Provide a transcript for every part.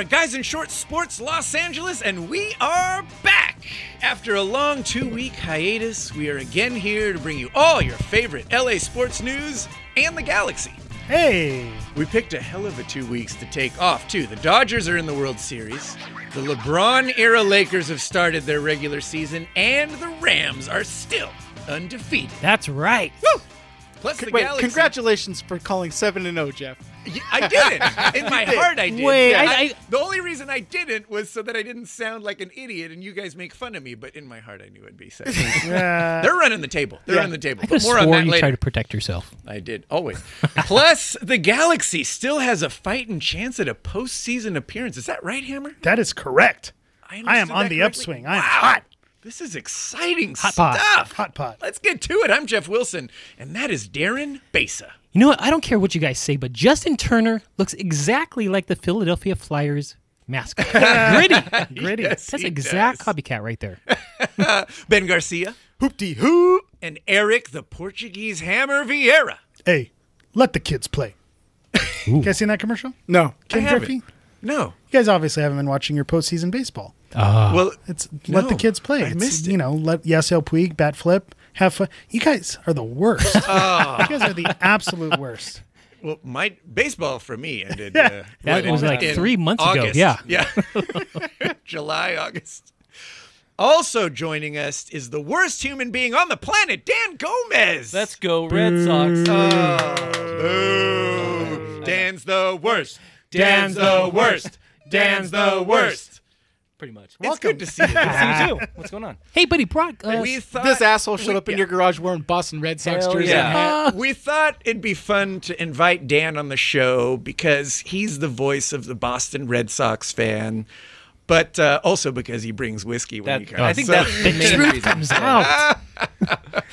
are Guys in Short Sports Los Angeles, and we are back! After a long two week hiatus, we are again here to bring you all your favorite LA sports news and the galaxy. Hey, We picked a hell of a two weeks to take off, too. The Dodgers are in the World Series, the LeBron era Lakers have started their regular season, and the Rams are still undefeated. That's right. Woo! Plus, the Wait, galaxy. congratulations for calling 7 and 0, Jeff. I didn't. In my heart, I did. Wait, Yeah, I- I- the only reason I didn't was so that I didn't sound like an idiot and you guys make fun of me. But in my heart, I knew it'd be safe. They're running the table. They're Yeah. running the table. I But more have on that you later. tried to protect yourself. I did always. Plus, the Galaxy still has a fighting chance at a postseason appearance. Is that right, Hammer? that is correct. I am on that the correctly? upswing. I am Wow. hot. This is exciting Hot pot. stuff. Hot pot. Let's get to it. I'm Jeff Wilson, and that is Darren Besa. You know what? I don't care what you guys say, but Justin Turner looks exactly like the Philadelphia Flyers mascot. Gritty. Gritty. Yes, That's he exact does. copycat right there. Ben Garcia Hoopty hoop. and Eric, the Portuguese Hammer Vieira. Hey, let the kids play. You guys seen that commercial? No. Ken haven't. Griffey? No. You guys obviously haven't been watching your postseason baseball. Well, It's let the kids play. I It's, missed it. You know, let Yasiel Puig bat flip, have fun. You guys are the worst. Oh. You guys are the absolute worst. Well, my baseball for me ended. Yeah. Uh, That was in- like in three months ago. Yeah. Yeah. July, August. Also joining us is the worst human being on the planet, Dan Gomez. Let's go, Red Sox. Boo. Dan's the worst. Dan's the worst. Dan's the worst. Pretty much. It's good to see you. See you too. What's going on? Hey, buddy, Brock. Uh, We thought This asshole showed we- up in yeah. your garage wearing Boston Red Sox Hell jersey. yeah. and hat. we thought it'd be fun to invite Dan on the show because he's the voice of the Boston Red Sox fan, but uh, also because he brings whiskey when That, he comes. I think So that's the main reason. comes out.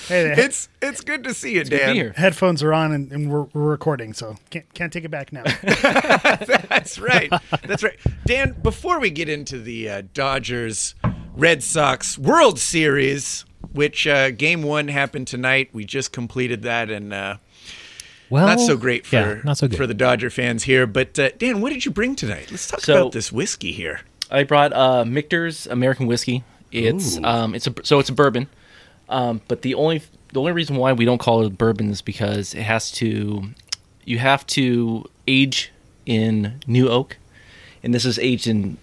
Hey, it's it's good to see you, Good to Dan. be headphones are on and, and we're, we're recording, so can't can't take it back now. That's right. That's right. Dan, before we get into the uh, Dodgers Red Sox World Series, which uh, game one happened tonight, we just completed that and. Uh, well, not so great for yeah, not so good. for the Dodger fans here. But uh, Dan, what did you bring tonight? Let's talk So- about this whiskey here. I brought uh, Michter's American whiskey. It's um, it's a so it's a bourbon, um, but the only the only reason why we don't call it bourbon is because it has to you have to age in new oak, and this is aged in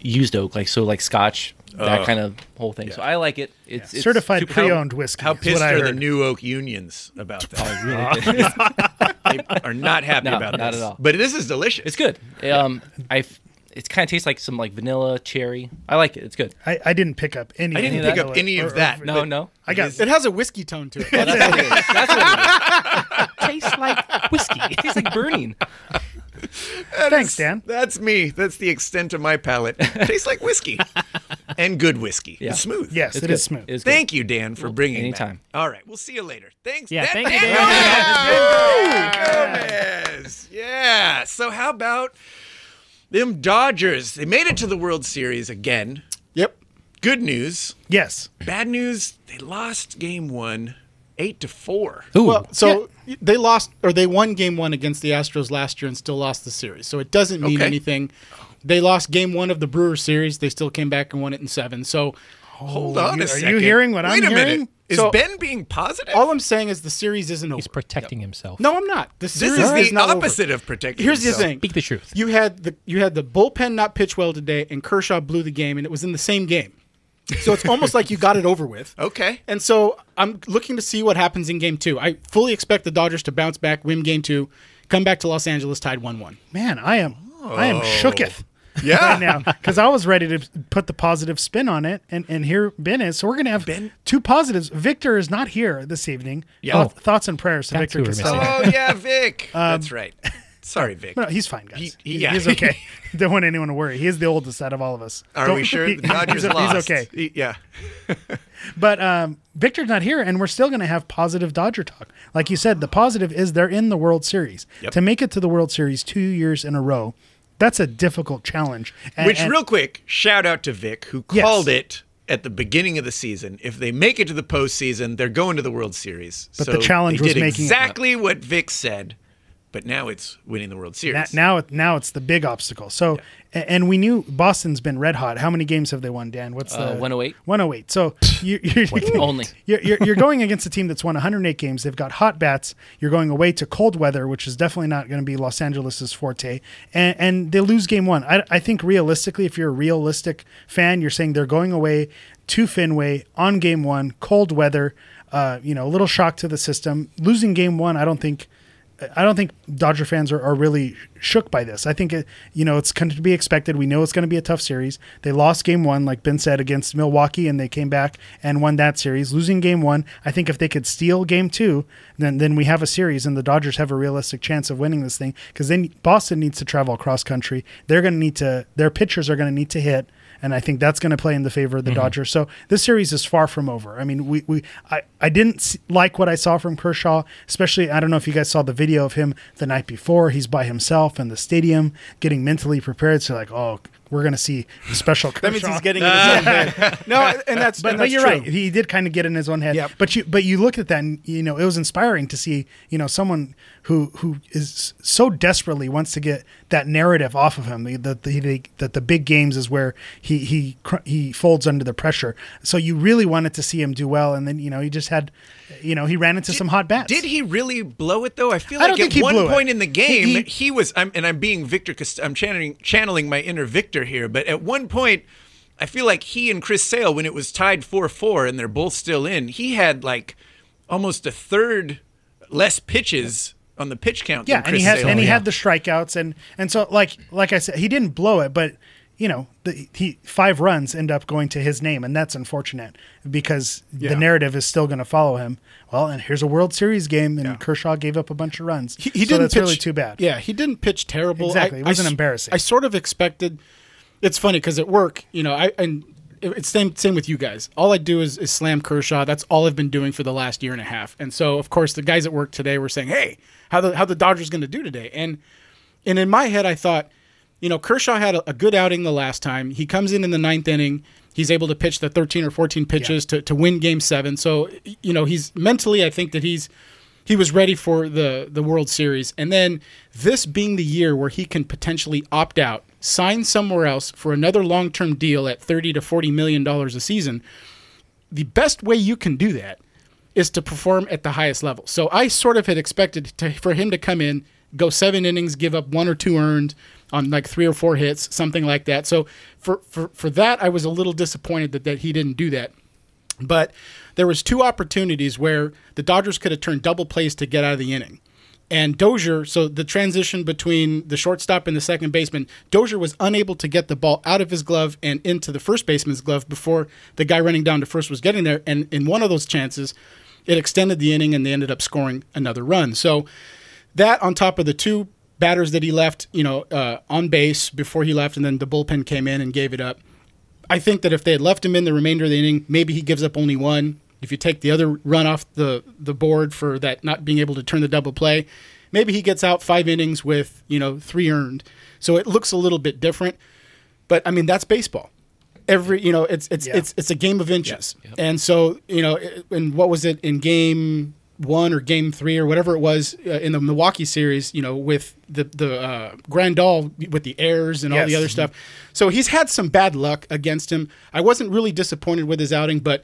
used oak, like so like Scotch, that Oh. kind of whole thing. So I like it. It's, it's Certified super- pre-owned whiskey. How is pissed what I are the. New Oak unions about that? Oh, really they are not happy No, about not this. at all. But this is delicious. it's good. Um, I it kind of tastes like some like vanilla cherry. I like it. It's good. I, I didn't pick up any. I didn't of pick that up any of or- that. No, but no. I got It has a whiskey tone to it. Oh, that's what it is. That's what it is. tastes like whiskey. It tastes like burning. thanks, Dan. That's me. That's the extent of my palate. Tastes like whiskey, and good whiskey. Yeah. It's smooth. Yes, It's it good. is smooth. It's good. Thank you, Dan, for bringing anytime. That. All right, we'll see you later. Thanks. Yeah, Dan- thank you, Dan Dan. Gomez. Dan Gomez. Yeah. So how about them Dodgers? They made it to the World Series again. Yep. Good news. Yes. Bad news. They lost Game One, eight to four. Ooh, Well, so they lost or they won game one against the Astros last year and still lost the series. So it doesn't mean Okay. anything. They lost game one of the Brewers series. They still came back and won it in seven. So Hold on you- a are you hearing what Wait I'm a minute. Hearing? Is So- Ben being positive? all I'm saying is the series isn't over. he's protecting himself. no, I'm not. The this series is is the not over. opposite of protecting. Here's the himself. thing. Speak the truth. You had the you had the bullpen not pitch well today, and Kershaw blew the game, and it was in the same game. So it's almost like you got it over with. Okay. And so I'm looking to see what happens in game two. I fully expect the Dodgers to bounce back, win game two, come back to Los Angeles tied one one. Man, I am I am oh. shooketh Yeah. right now because I was ready to put the positive spin on it, and and here Ben is. So we're gonna have Ben- two positives. Victor is not here this evening. Yeah. Thought- thoughts and prayers to That's Victor who we're Costello. missing. Oh yeah, Vic. That's right. Sorry, Vic. No, he's fine, guys. He- he- He- yeah. he's okay. Don't want anyone to worry. He is the oldest out of all of us. Are Don't- we sure he- the Dodgers he's, lost? He's okay. He- yeah. But um, Victor's not here, and we're still going to have positive Dodger talk. Like you said, the positive is they're in the World Series. Yep. To make it to the World Series two years in a row, that's a difficult challenge. And- Which, and- real quick, shout out to Vic who Yes. called it at the beginning of the season. If they make it to the postseason, they're going to the World Series. But so the challenge was making it. exactly what Vic said. But now it's winning the World Series. now, it- now it's the big obstacle. So, a- and we knew Boston's been red hot. How many games have they won, Dan? What's Uh, the 108. 108. So you, you're, Only. you're, you're, you're going against a team that's won 108 games. They've got hot bats. You're going away to cold weather, which is definitely not going to be Los Angeles's forte. And, and they lose game one. I, I think realistically, if you're a realistic fan, you're saying they're going away to Fenway on game one, cold weather. Uh, you know, a little shock to the system. Losing game one, I don't think. I don't think Dodger fans are, are really shook by this. I think it, you know it's going to be expected. We know it's going to be a tough series. They lost game one, like Ben said, against Milwaukee, and they came back and won that series. Losing game one, I think if they could steal game two, then then we have a series, and the Dodgers have a realistic chance of winning this thing. Because then Boston needs to travel cross country. They're going to need to. Their pitchers are going to need to hit and I think that's going to play in the favor of the mm-hmm. Dodgers. So this series is far from over. I mean, we, we I, I didn't like what I saw from Kershaw, especially I don't know if you guys saw the video of him the night before. He's by himself in the stadium, getting mentally prepared. So like, oh, we're going to see a special That means he's getting in his own head. No, and that's But, and but you're true. right. He did kind of get in his own head. Yep. But you but you look at that and you know it was inspiring to see you know someone who who is so desperately wants to get that narrative off of him that the, the that the big games is where he he he folds under the pressure. So you really wanted to see him do well, and then you know he just had you know he ran into some hot bats. Did he really blow it though? I feel I like think at one blew it. point in the game He- he, he- was. I'm, and I'm being Victor. I'm channeling channeling my inner Victor here. But at one point, I feel like he and Chris Sale, when it was tied four four, and they're both still in, he had like almost a third less pitches on the pitch count. Yeah, and he had Sale. and he yeah. had the strikeouts and and so like like I said, he didn't blow it, but you know, the, he five runs end up going to his name, and that's unfortunate because Yeah. the narrative is still going to follow him. Well, and here's a World Series game, and Kershaw gave up a bunch of runs. He, he so didn't that's pitch really too bad. Yeah, he didn't pitch terrible. Exactly. It wasn't s- embarrassing. I sort of expected. It's funny because at work, you know, I and it's same same with you guys. All I do is, is slam Kershaw. That's all I've been doing for the last year and a half. And so, of course, the guys at work today were saying, "Hey, how the how the Dodgers going to do today?" And and in my head, I thought, you know, Kershaw had a, a good outing the last time. He comes in in the ninth inning. He's able to pitch the 13 or 14 pitches to, to win game seven. So, you know, he's mentally, I think that he's he was ready for the the World Series. And then this being the year where he can potentially opt out, sign somewhere else for another long term deal at 30 to 40 million dollars a season. The best way you can do that is to perform at the highest level. So I sort of had expected to, for him to come in, go seven innings, give up one or two earned on like three or four hits, something like that. So for for, for that, I was a little disappointed that, that he didn't do that. But there was two opportunities where the Dodgers could have turned double plays to get out of the inning. And Dozier, so the transition between the shortstop and the second baseman, Dozier was unable to get the ball out of his glove and into the first baseman's glove before the guy running down to first was getting there. And in one of those chances, it extended the inning and they ended up scoring another run. So that on top of the two batters that he left, you know, uh, on base before he left, and then the bullpen came in and gave it up. I think that if they had left him in the remainder of the inning, maybe he gives up only one. If you take the other run off the the board for that not being able to turn the double play, maybe he gets out five innings with you know three earned. So it looks a little bit different. But I mean that's baseball. Every you know it's it's Yeah. it's it's a game of inches. And so you know and what was it in game one or game three or whatever it was uh, in the Milwaukee series, you know, with the the uh, Grandal with the errors and all the Yes. other stuff. So he's had some bad luck against him. I wasn't really disappointed with his outing, but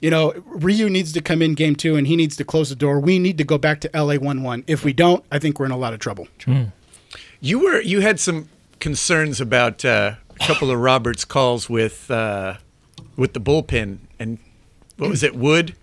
you know, Ryu needs to come in game two and he needs to close the door. We need to go back to LA one one. If we don't, I think we're in a lot of trouble. You were you had some concerns about uh, a couple of Roberts calls with uh, with the bullpen and what was it Wood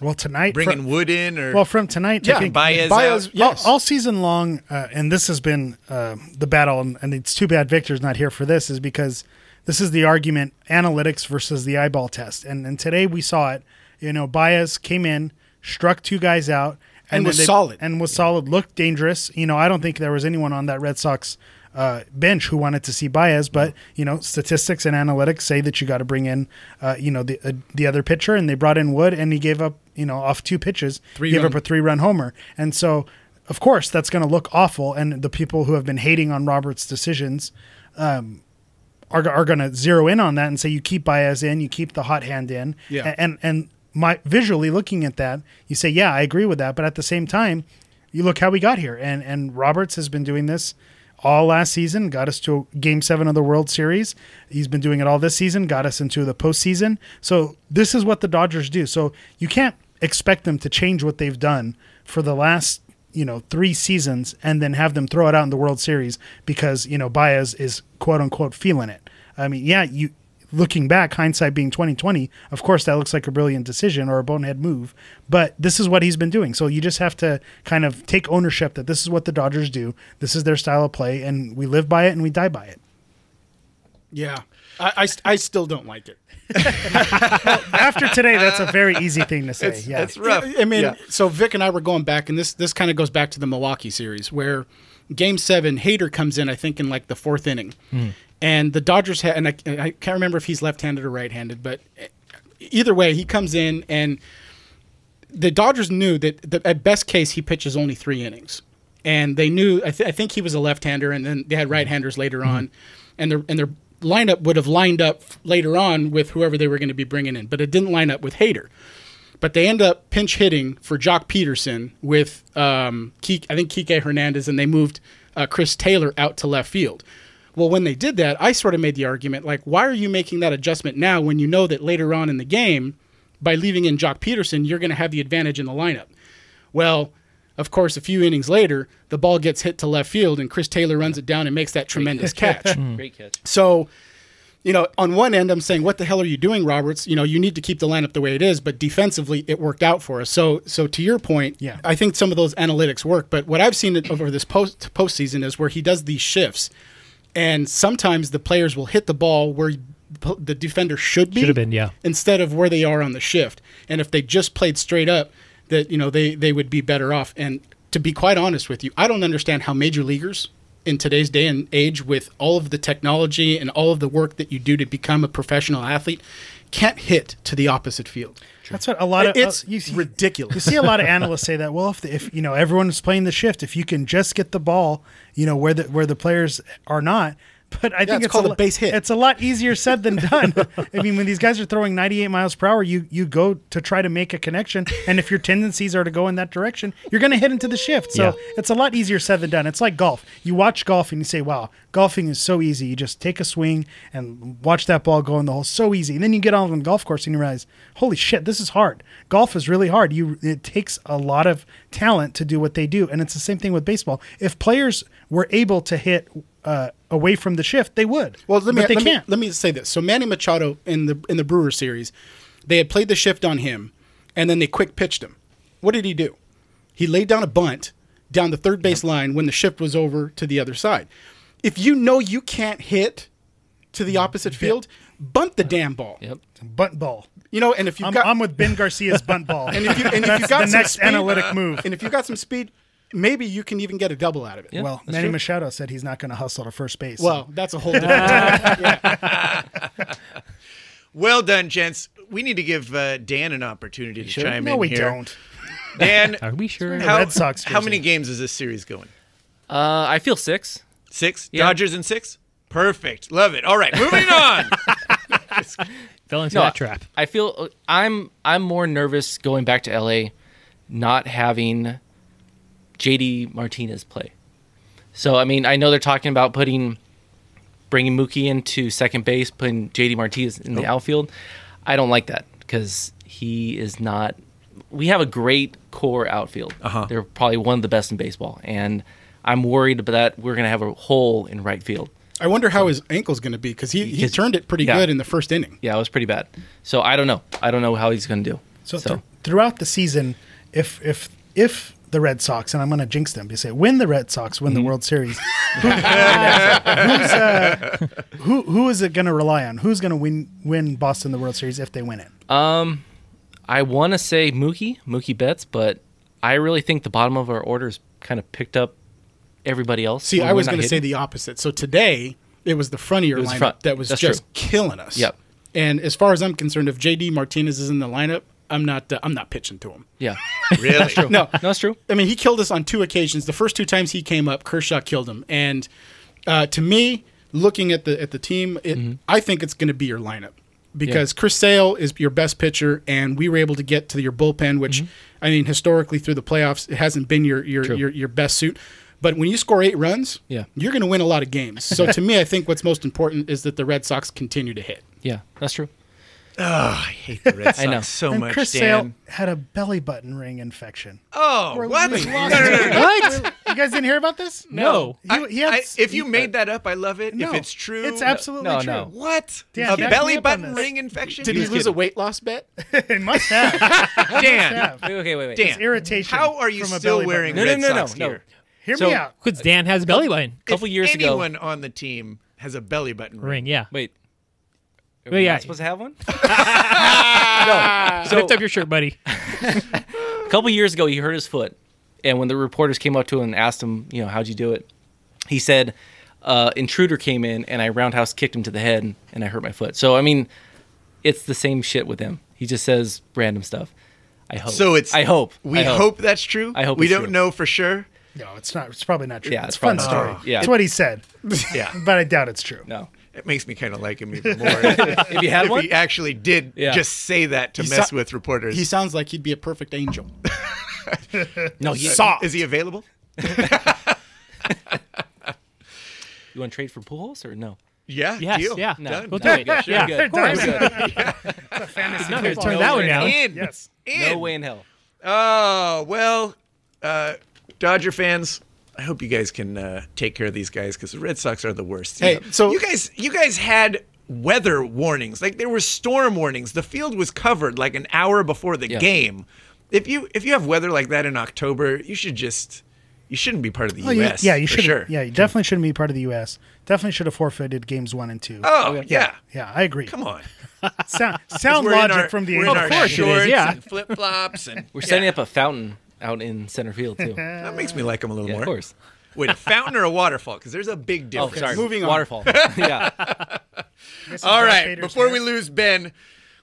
Well, tonight bringing Wood in or Well, from tonight, Yeah, Baez, Baez- out? yes. all, all season long, uh, and this has been uh, the battle, and, and it's too bad Victor's not here for this, is because this is the argument analytics versus the eyeball test. And, and today we saw it. You know, Baez came in, struck two guys out, And then was solid. And was solid, looked dangerous. You know, I don't think there was anyone on that Red Sox uh, bench who wanted to see Baez, but you know, statistics and analytics say that you got to bring in, uh, you know, the uh, the other pitcher, and they brought in Wood, and he gave up, you know, off two pitches, Three gave run- up a three run homer, and so of course that's going to look awful, and the people who have been hating on Robert's decisions. Um, are, are going to zero in on that and say you keep Baez in, you keep the hot hand in, Yeah. and and my visually looking at that, you say, yeah, I agree with that, but at the same time, you look how we got here. And and Roberts has been doing this all last season, got us to game seven of the World Series. He's been doing it all this season, got us into the postseason. So this is what the Dodgers do. So you can't expect them to change what they've done for the last you know three seasons and then have them throw it out in the World Series because you know Baez is quote unquote feeling it. I mean, yeah, you looking back, hindsight being twenty twenty, of course that looks like a brilliant decision or a bonehead move, but this is what he's been doing. So you just have to kind of take ownership that this is what the Dodgers do, this is their style of play, and we live by it and we die by it. Yeah, I, I, I still don't like it. After today, that's a very easy thing to say. It's, yeah, it's rough. I mean, Yeah. so Vic and I were going back, and this this kind of goes back to the Milwaukee series where Game Seven, Hader comes in, I think, in like the fourth inning, mm-hmm. And the Dodgers had, and I, I can't remember if he's left-handed or right-handed, but either way, he comes in, and the Dodgers knew that, that at best case he pitches only three innings, and they knew. I, th- I think he was a left-hander, and then they had right-handers later on, and their and their lineup would have lined up later on with whoever they were going to be bringing in, but it didn't line up with Hader but they end up pinch hitting for Joc Pederson with um, Kike, I think Kike Hernandez, and they moved uh, Chris Taylor out to left field. Well, when they did that, I sort of made the argument like, why are you making that adjustment now when you know that later on in the game, by leaving in Joc Pederson, you're going to have the advantage in the lineup? Well, of course, a few innings later, the ball gets hit to left field, and Chris Taylor runs it down and makes that tremendous catch. Hmm. Great catch. So, you know, on one end, I'm saying, what the hell are you doing, Roberts? You know, you need to keep the lineup the way it is, but defensively, it worked out for us. So, so to your point, Yeah. I think some of those analytics work. But what I've seen over this post postseason is where he does these shifts, and sometimes the players will hit the ball where the defender should be, Should have been, yeah. instead of where they are on the shift. And if they just played straight up, that you know they they would be better off. And to be quite honest with you, I don't understand how major leaguers in today's day and age, with all of the technology and all of the work that you do to become a professional athlete, can't hit to the opposite field. that's what a lot of It's uh, see- ridiculous. You see a lot of analysts say that. Well, if the, if you know everyone's playing the shift, if you can just get the ball, you know where the where the players are not. But I think it's it's, called a lo- base hit. It's a lot easier said than done. I mean, when these guys are throwing 98 miles per hour, you you go to try to make a connection, and if your tendencies are to go in that direction, you're going to hit into the shift. So Yeah. it's a lot easier said than done. It's like golf. You watch golf and you say, "Wow, golfing is so easy. You just take a swing and watch that ball go in the hole. So easy." And then you get on the golf course and you realize, "Holy shit, this is hard. Golf is really hard. You it takes a lot of talent to do what they do." And it's the same thing with baseball. If players were able to hit uh, away from the shift, they would. Well, let me but they let me, can't. let me say this. So Manny Machado in the in the Brewer series, they had played the shift on him, and then they quick pitched him. What did he do? He laid down a bunt down the third base line when the shift was over to the other side. If you know you can't hit to the opposite field, bunt the damn ball. Yep. bunt ball. You know, and if you've I'm, got I'm with Ben Garcia's bunt ball. and if you and if you got the some next speed, analytic move. and if you got some speed, maybe you can even get a double out of it. Yeah, well, Manny true. Machado said he's not going to hustle to first base. Well, that's a whole different. Well done, gents. We need to give uh, Dan an opportunity to should. chime no, in No, we here. don't. Dan, Are we sure? how, Red Sox how many games is this series going? Uh, I feel six. Six? Yeah. Dodgers in six? Perfect. Love it. All right, moving on. Fell into No, that trap. I feel I'm I'm more nervous going back to LA, not having JD Martinez play. So I mean, I know they're talking about putting bringing Mookie into second base, putting JD Martinez in the outfield. I don't like that because he is not. We have a great core outfield. Uh-huh. They're probably one of the best in baseball, and I'm worried about that we're going to have a hole in right field. I wonder how his ankle's going to be because he, he Because- turned it pretty yeah. good in the first inning. Yeah, it was pretty bad. So I don't know. I don't know how he's going to do. So, th- throughout the season, if if if the Red Sox and I'm going to jinx them, you say win the Red Sox, win the World Series. Who, who's, uh, who who is it going to rely on? Who's going to win win Boston the World Series if they win it? Um, I want to say Mookie, Mookie Betts, but I really think the bottom of our orders kind of picked up everybody else. See, I was going to say the opposite. So today it was the front of your lineup front. that was That's just true. killing us. Yep. And as far as I'm concerned, if JD Martinez is in the lineup, I'm not. Uh, I'm not pitching to him. Yeah, really? No, no, it's true. I mean, he killed us on two occasions. The first two times he came up, Kershaw killed him. And uh, to me, looking at the at the team, it, Mm-hmm. I think it's going to be your lineup. because Chris Sale is your best pitcher, and we were able to get to your bullpen, which I mean historically through the playoffs, it hasn't been your your your, your best suit. But when you score eight runs, Yeah. you're going to win a lot of games. So to me, I think what's most important is that the Red Sox continue to hit. Yeah, that's true. Oh, I hate the Red Sox I know. so and much, Chris Dan. Sale had a belly button ring infection. Oh, what? we No, lost no, no, no, no. What? You guys didn't hear about this? No. He, I- he had, I- if you made that up, I love it. no, if it's true, it's uh, absolutely No, true. no. What? Dan, a belly me up on button ring infection? Did he lose a weight loss bet? it must have. Dan, have. Wait, okay, wait, wait. Dan, irritation How are you from a still belly wearing. No, Red no, no, Sox no, no. gear? Hear So- me out. Because Dan has a belly button A couple years ago. anyone on the team has a belly button ring. ring. Yeah. Wait. Are Well, we yeah. not supposed to have one? no. So Lift up your shirt, buddy. a couple years ago, he hurt his foot, and when the reporters came up to him and asked him, you know, how'd you do it? He said, uh, "Intruder came in and I roundhouse kicked him to the head and I hurt my foot." So I mean, it's the same shit with him. He just says random stuff. I hope. So it's. I hope. We I hope. that's true. I hope we it's don't true. know for sure. No, it's not. It's probably not true. Yeah, it's, it's a fun story. not. Yeah. It's what he said, Yeah, but I doubt it's true. No. It makes me kind of like him even more. if If you had one, he actually did Yeah. just say that to He mess sa- with reporters. He sounds like he'd be a perfect angel. no. He, Soft. Is he available? You want to trade for Pujols or no? Yeah. Yes, deal. yeah. No. Done. We'll No, do it. good. Yeah, Good. of course. Good. Fantasy Not gonna football. turn that one down. In. Yes. In. No way in hell. Oh well, uh, Dodger fans. I hope you guys can uh, take care of these guys because the Red Sox are the worst. Hey, You know, so- you guys, you guys had weather warnings. Like there were storm warnings. The field was covered like an hour before the Yeah. game. If you if you have weather like that in October, you should just you shouldn't be part of the Oh, you- U.S. yeah, you should. Sure. Yeah, you definitely shouldn't be part of the U.S. Definitely should have forfeited games one and two. Oh yeah. yeah, I agree. Come on. Sound, sound logic our- from the we're in Angels. our course it is, shorts yeah. and flip flops and We're setting up a fountain out in center field too. that makes me like him a little more. of course. Wait, a fountain or a waterfall? Because there's a big difference. Oh, difference. sorry. Moving on. Waterfall. yeah. All right, before hair. we lose Ben,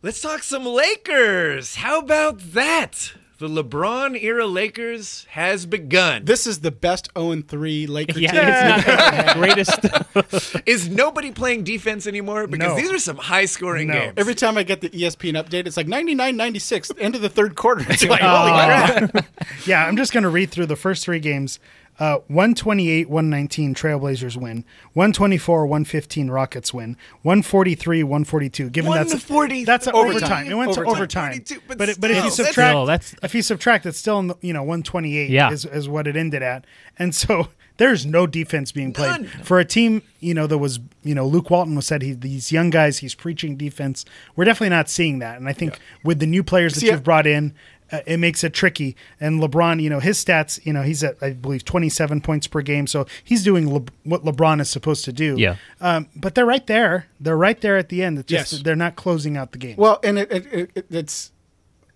let's talk some Lakers. How about that? The LeBron era Lakers has begun. This is the best 0 3 Laker Yeah, team. it's not the greatest. Is nobody playing defense anymore? Because No. these are some high scoring No. games. Every time I get the ESPN update, it's like 99 96, end of the third quarter. It's like, Oh. holy crap. Yeah, I'm just going to read through the first three games. Uh, 128, 119, Trailblazers win. 124, 115, Rockets win. 143, 142. Given that's 143, that's overtime. overtime. It went to Overtime. overtime. 142, but but it- but if you subtract, Still, that's- if you subtract, it's still in the, you know 128 Yeah. is is what it ended at. And so there's no defense being played None. for a team. You know that was you know Luke Walton was said he these young guys he's preaching defense. We're definitely not seeing that. And I think with the new players that See, you've brought in uh, it makes it tricky. And LeBron, you know, his stats, you know, he's at I believe 27 points per game, so he's doing Le- what LeBron is supposed to do. Yeah. Um, but they're right there. They're right there at the end. It's just Yes. they're not closing out the game. Well, and it, it, it, it's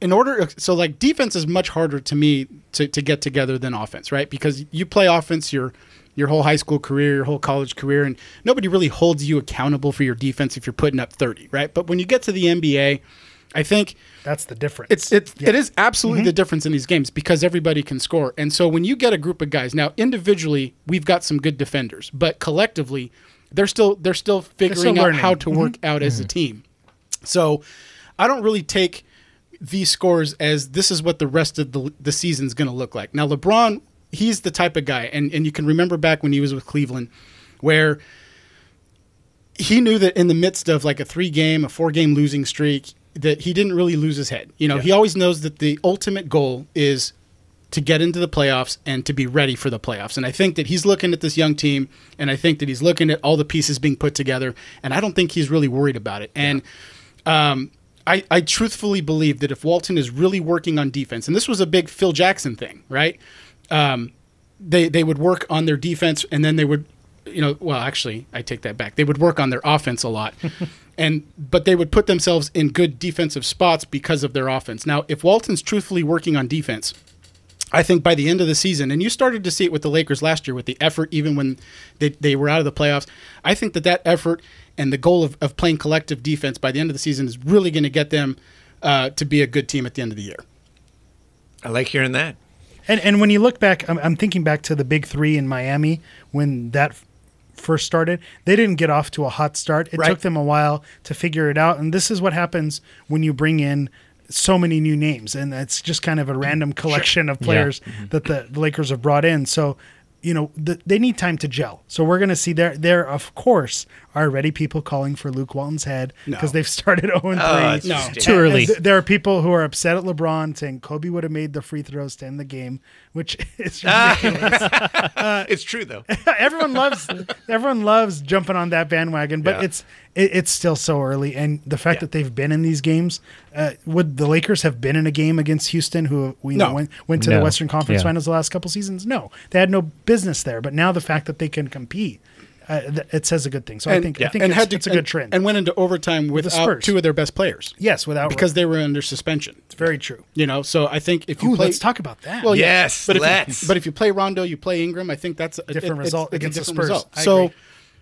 in order. So, like, defense is much harder to me to, to get together than offense, right? Because you play offense your your whole high school career, your whole college career, and nobody really holds you accountable for your defense if you're putting up 30, right? But when you get to the NBA, I think That's the difference. it's it's it is absolutely the mm-hmm. difference in these games because everybody can score. And so when you get a group of guys, now individually we've got some good defenders, but collectively they're still they're still figuring still out how to work mm-hmm. out as a mm-hmm. team. So I don't really take these scores as this is what the rest of the the season's going to look like. Now LeBron, he's the type of guy and and you can remember back when he was with Cleveland where he knew that in the midst of like a three game, a four game losing streak, that he didn't really lose his head. You know, he always knows that the ultimate goal is to get into the playoffs and to be ready for the playoffs. And I think that he's looking at this young team and I think that he's looking at all the pieces being put together and I don't think he's really worried about it. And um, I, I truthfully believe that if Walton is really working on defense, and this was a big Phil Jackson thing, right? Um, they they would work on their defense and then they would you know well actually I take that back they would work on their offense a lot and but they would put themselves in good defensive spots because of their offense now if Walton's truthfully working on defense I think by the end of the season, and you started to see it with the Lakers last year with the effort, even when they, they were out of the playoffs. I think that that effort and the goal of, of playing collective defense by the end of the season is really going to get them uh, to be a good team at the end of the year. I like hearing that. And and when you look back, I'm, I'm thinking back to the big three in Miami when that f- first started, they didn't get off to a hot start. It Right. took them a while to figure it out, and this is what happens when you bring in so many new names, and it's just kind of a random collection of players mm-hmm. that the, the Lakers have brought in. So. You know the, they need time to gel, so we're going to see there. There, of course, are already people calling for Luke Walton's head because No. they've started zero and Oh, it's three. No. Too early. Th- there are people who are upset at LeBron saying Kobe would have made the free throws to end the game, which is ridiculous. it's true though. everyone loves everyone loves jumping on that bandwagon, but Yeah. it's it, it's still so early. And the fact Yeah. that they've been in these games, uh, would the Lakers have been in a game against Houston, who we No. know went, went to No. the Western Conference Yeah. Finals the last couple seasons? No, they had no business there. But now the fact that they can compete, uh, it says a good thing. So I think I think and it's, had to, it's a good trend. And went into overtime without Spurs. two of their best players yes, without because they were under suspension. it's very true. You know, so I think if you Ooh, play, let's talk about that. Well, yeah, Yes, but if let's. You, but if you play Rondo, you play Ingram. I think that's a Different it- it's- result it's a against the different Spurs. result. So, agree.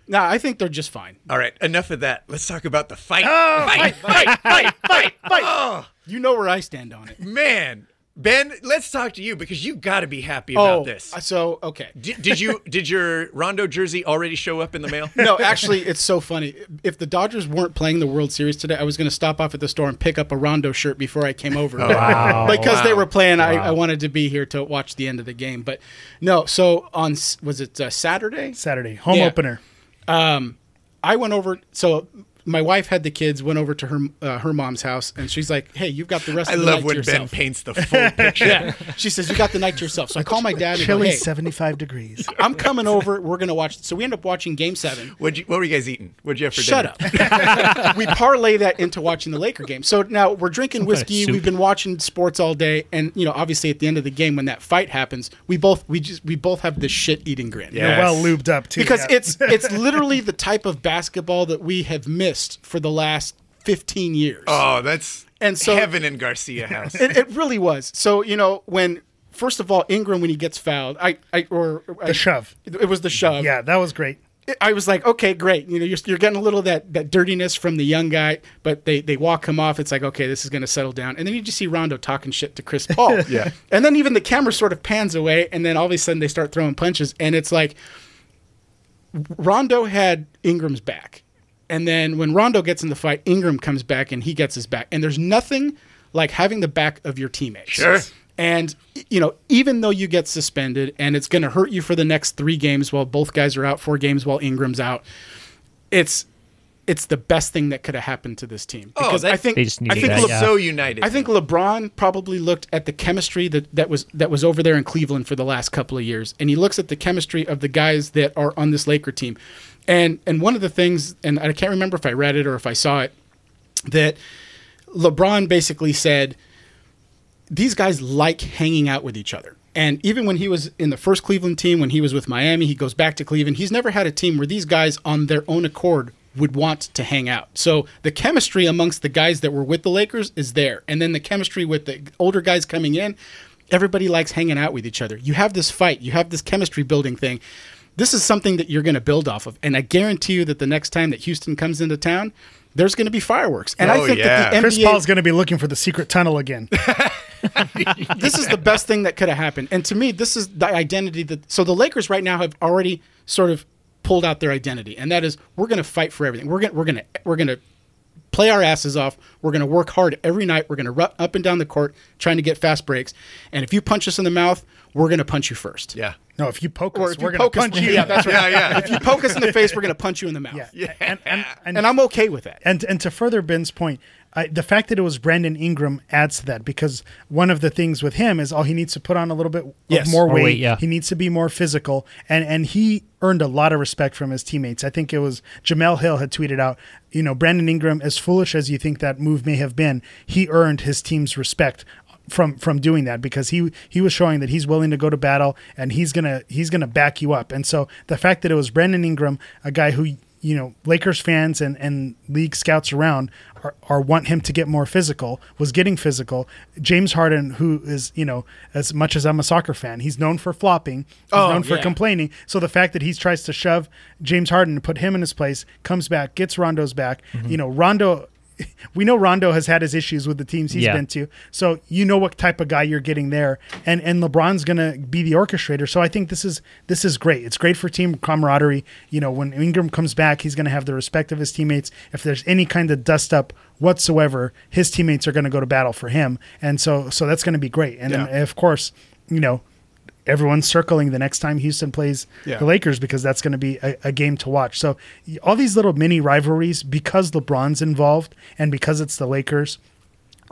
now I think they're just fine. All right, enough of that. Let's talk about the fight. Oh, fight, fight, fight, fight, fight. Oh, You know where I stand on it. man, Ben, let's talk to you because you got to be happy oh, about this. so okay. Did, did you did your Rondo jersey already show up in the mail? No, actually, it's so funny. If the Dodgers weren't playing the World Series today, I was going to stop off at the store and pick up a Rondo shirt before I came over. Wow. because they were playing, I, I wanted to be here to watch the end of the game. But no, so on was it uh, Saturday? Saturday home Yeah. opener. Um, I went over. So my wife had the kids. Went over to her uh, her mom's house, and she's like, "Hey, you've got the rest I of the night. I love night when to Ben yourself." paints the full picture. yeah, she says you got the night to yourself. So I call my dad and go, Chilly "Hey, seventy five degrees. I'm coming over. We're gonna watch." So we end up watching Game Seven. What'd you, what were you guys eating? What'd you have for Shut dinner? up. we parlay that into watching the Laker game. So now we're drinking whiskey. soup. We've been watching sports all day, and you know, obviously at the end of the game when that fight happens, we both we just we both have this shit eating grin. Yeah. You're well lubed up too. Because yeah. it's it's literally the type of basketball that we have missed for the last 15 years. Oh, that's And so- heaven in Garcia House. It, it really was. So you know when. First of all, Ingram when he gets fouled, I, I or the shove. It was the shove. Yeah, that was great. I was like, okay, great. You know, you're, you're getting a little of that, that dirtiness from the young guy, but they, they walk him off. It's like, okay, this is going to settle down. And then you just see Rondo talking shit to Chris Paul. Yeah. And then even the camera sort of pans away, and then all of a sudden they start throwing punches. And it's like, Rondo had Ingram's back. And then when Rondo gets in the fight, Ingram comes back and he gets his back. And there's nothing like having the back of your teammates. Sure. And you know, even though you get suspended and it's going to hurt you for the next 3 games while both guys are out, 4 games while Ingram's out, it's it's the best thing that could have happened to this team Oh, because that- I think They just I needed think that, Le- yeah. so united. I think LeBron probably looked at the chemistry that, that was that was over there in Cleveland for the last couple of years, and he looks at the chemistry of the guys that are on this Laker team, and and one of the things, and I can't remember if I read it or if I saw it, that LeBron basically said these guys like hanging out with each other. And even when he was in the first Cleveland team, when he was with Miami, he goes back to Cleveland. He's never had a team where these guys, on their own accord, would want to hang out. So the chemistry amongst the guys that were with the Lakers is there. And then the chemistry with the older guys coming in, everybody likes hanging out with each other. You have this fight, you have this chemistry building thing. This is something that you're going to build off of. And I guarantee you that the next time that Houston comes into town, there's going to be fireworks. And Oh, I think yeah. that the Chris NBA Paul's going to be looking for the secret tunnel again. this is the best thing that could have happened. And to me, this is the identity that. So the Lakers right now have already sort of pulled out their identity, and that is we're going to fight for everything. We're going we're going to we're going to play our asses off. We're going to work hard every night. We're going to run up and down the court trying to get fast breaks. And if you punch us in the mouth, we're going to punch you first. yeah. No, if you poke Or us, if we're going to poke us, punch you. yeah, that's right. Yeah, yeah. If you poke us in the face, we're going to punch you in the mouth. Yeah. And, and, and, And I'm okay with that. And and to further Ben's point, I, the fact that it was Brandon Ingram adds to that because one of the things with him is all he needs to put on a little bit Yes. more More weight. weight, yeah. He needs to be more physical, and and he earned a lot of respect from his teammates. I think it was Jemele Hill had tweeted out, you know, Brandon Ingram, as foolish as you think that move may have been, he earned his team's respect from from doing that because he he was showing that he's willing to go to battle and he's gonna he's gonna back you up. And so the fact that it was Brandon Ingram, a guy who you know Lakers fans and and league scouts around are, are want him to get more physical was getting physical. James Harden, who is you know as much as I'm a soccer fan, he's known for flopping. He's Oh, known for yeah. complaining. So the fact that he tries to shove James Harden and put him in his place, comes back, gets Rondo's back. Mm-hmm. You know, Rondo we know Rondo has had his issues with the teams he's Yeah. been to, so you know what type of guy you're getting there, and and LeBron's gonna be the orchestrator. So I think this is this is great. It's great for team camaraderie. You know, when Ingram comes back, he's gonna have the respect of his teammates. If there's any kind of dust up whatsoever, his teammates are gonna go to battle for him, and so so that's gonna be great. And then, of course, you know. Everyone's circling the next time Houston plays Yeah. the Lakers because that's going to be a, a game to watch. So all these little mini rivalries because LeBron's involved and because it's the Lakers.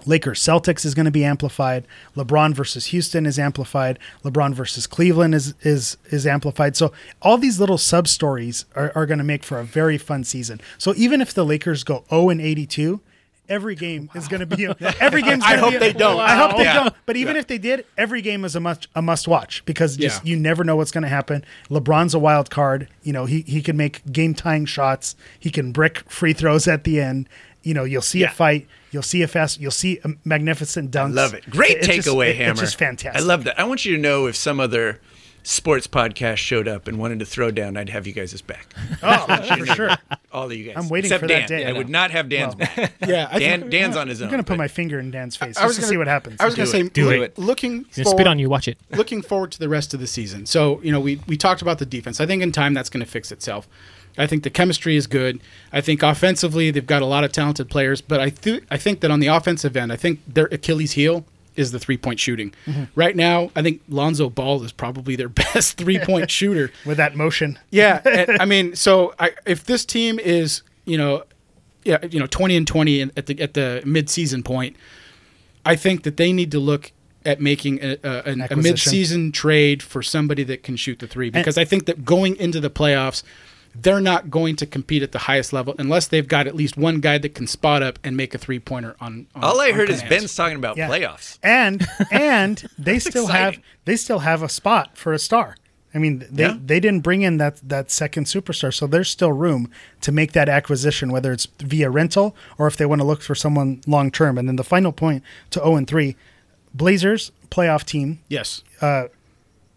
Lakers Celtics is going to be amplified. LeBron versus Houston is amplified. LeBron versus Cleveland is is is amplified. So all these little sub stories are, are going to make for a very fun season. So even if the Lakers go 0 and 82, every game is going to be a, every game's I hope be a- they don't. I hope they Yeah. don't. But even if they did, every game is a must a must watch because just Yeah. you never know what's going to happen. LeBron's a wild card. You know, he he can make game tying shots. He can brick free throws at the end. You know, you'll see Yeah. a fight. You'll see a fast. You'll see a magnificent dunk. Love it. Great takeaway, it- Hammer. It's just fantastic. I love that. I want you to know if some other sports podcast showed up and wanted to throw down, I'd have you guys' back. Oh, for sure. All of you guys. I'm waiting Except for Dan. that day. I would not have Dan's back. Yeah, I Dan, think- Dan's on his own. I'm gonna put my finger in Dan's face I just was to gonna see what happens. I was going to say, Do look- it. looking forward, spit on you. Watch it. looking forward to the rest of the season. So, you know, we, we talked about the defense. I think in time that's going to fix itself. I think the chemistry is good. I think offensively they've got a lot of talented players, but I th- I think that on the offensive end, I think their Achilles heel is the three point shooting. Right now, I think Lonzo Ball is probably their best three point shooter. with that motion. Yeah, and, I mean, so I, if this team is, you know, yeah, you know, twenty and twenty at the at the mid season point, I think that they need to look at making a, a, a mid season trade for somebody that can shoot the three because I think that going into the playoffs. They're not going to compete at the highest level unless they've got at least one guy that can spot up and make a three pointer on, on. All I on heard is commands. Ben's talking about Yeah. playoffs. and and they still have exciting. they still have a spot for a star. I mean, they Yeah. they didn't bring in that that second superstar, so there's still room to make that acquisition, whether it's via rental or if they want to look for someone long term. And then the final point to zero and three, Blazers playoff team, Yes. Uh,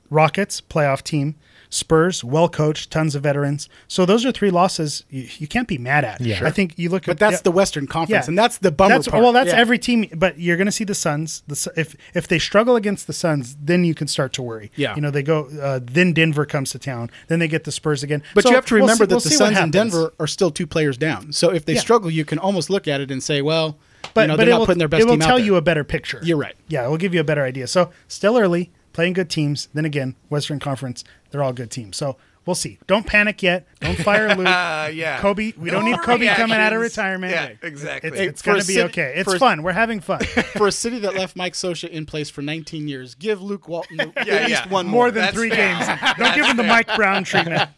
Rockets playoff team, Spurs well coached, tons of veterans. So those are three losses you, you can't be mad at. Yeah. I think you look But at But that's yeah. the Western Conference, and that's the bummer That's, part. Well, that's Yeah. every team, but you're going to see the Suns. The if if they struggle against the Suns, then you can start to worry. Yeah. you know they go. Uh, then Denver comes to town. Then they get the Spurs again. But So you have to we'll remember see- that we'll the Suns and. Denver are still two players down. So if they Yeah. struggle, you can almost look at it and say, well, but you know, but they're it not will, putting their best it will team out tell there. you a better picture. You're right. Yeah, it will give you a better idea. So still early, playing good teams. Then again, Western Conference, they're all good teams. So we'll see. Don't panic yet. Don't fire Luke. Uh, yeah. Kobe, we don't need Kobe coming out of retirement. Yeah, exactly. It's, it's for going to be city- okay. It's for a- fun. We're having fun. For a city that left Mike Scioscia in place for 19 years, give Luke Walton at least yeah. one More more. than That's three fair. games. Don't give him the Mike Brown treatment.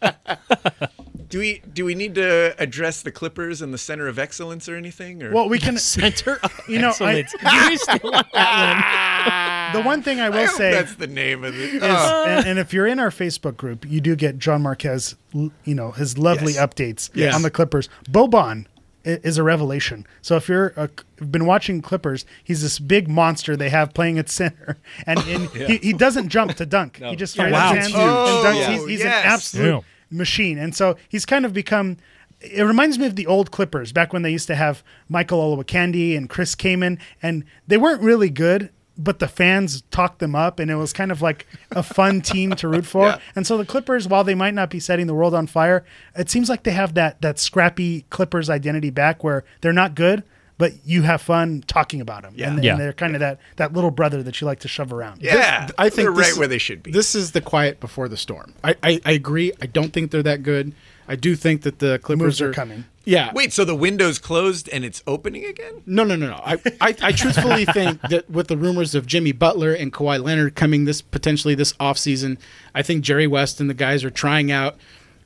Do we do we need to address the Clippers and the center of excellence or anything? Or Well, we can. Center of You know, I- you still want that The one thing I will I hope say that's the name of it. is, Oh. and, and if you're in our Facebook group, you do get John Marquez, you know, his lovely Yes. updates Yes. on the Clippers. Boban i- is a revelation. So if you're a, been watching Clippers, he's this big monster they have playing at center, and, and he, he doesn't jump to dunk. He just raises wow. his hands Oh, and dunks. Oh, he's, he's yes. an absolute Yeah. Machine, and so he's kind of become. It reminds me of the old Clippers back when they used to have Michael Olowokandi and Chris Kaman, and they weren't really good, but the fans talked them up, and it was kind of like a fun team to root for. Yeah. And so the Clippers, while they might not be setting the world on fire, it seems like they have that that scrappy Clippers identity back, where they're not good, but you have fun talking about them, Yeah. and, Yeah. and they're kind of that that little brother that you like to shove around. yeah, I think they're this right is- where they should be. This is the quiet before the storm. I, I, I agree. I don't think they're that good. I do think that the Clippers Moves are are coming. Yeah. Wait, so the window's closed and it's opening again? No, no, no, no. I, I, I truthfully think that with the rumors of Jimmy Butler and Kawhi Leonard coming this potentially this offseason, I think Jerry West and the guys are trying out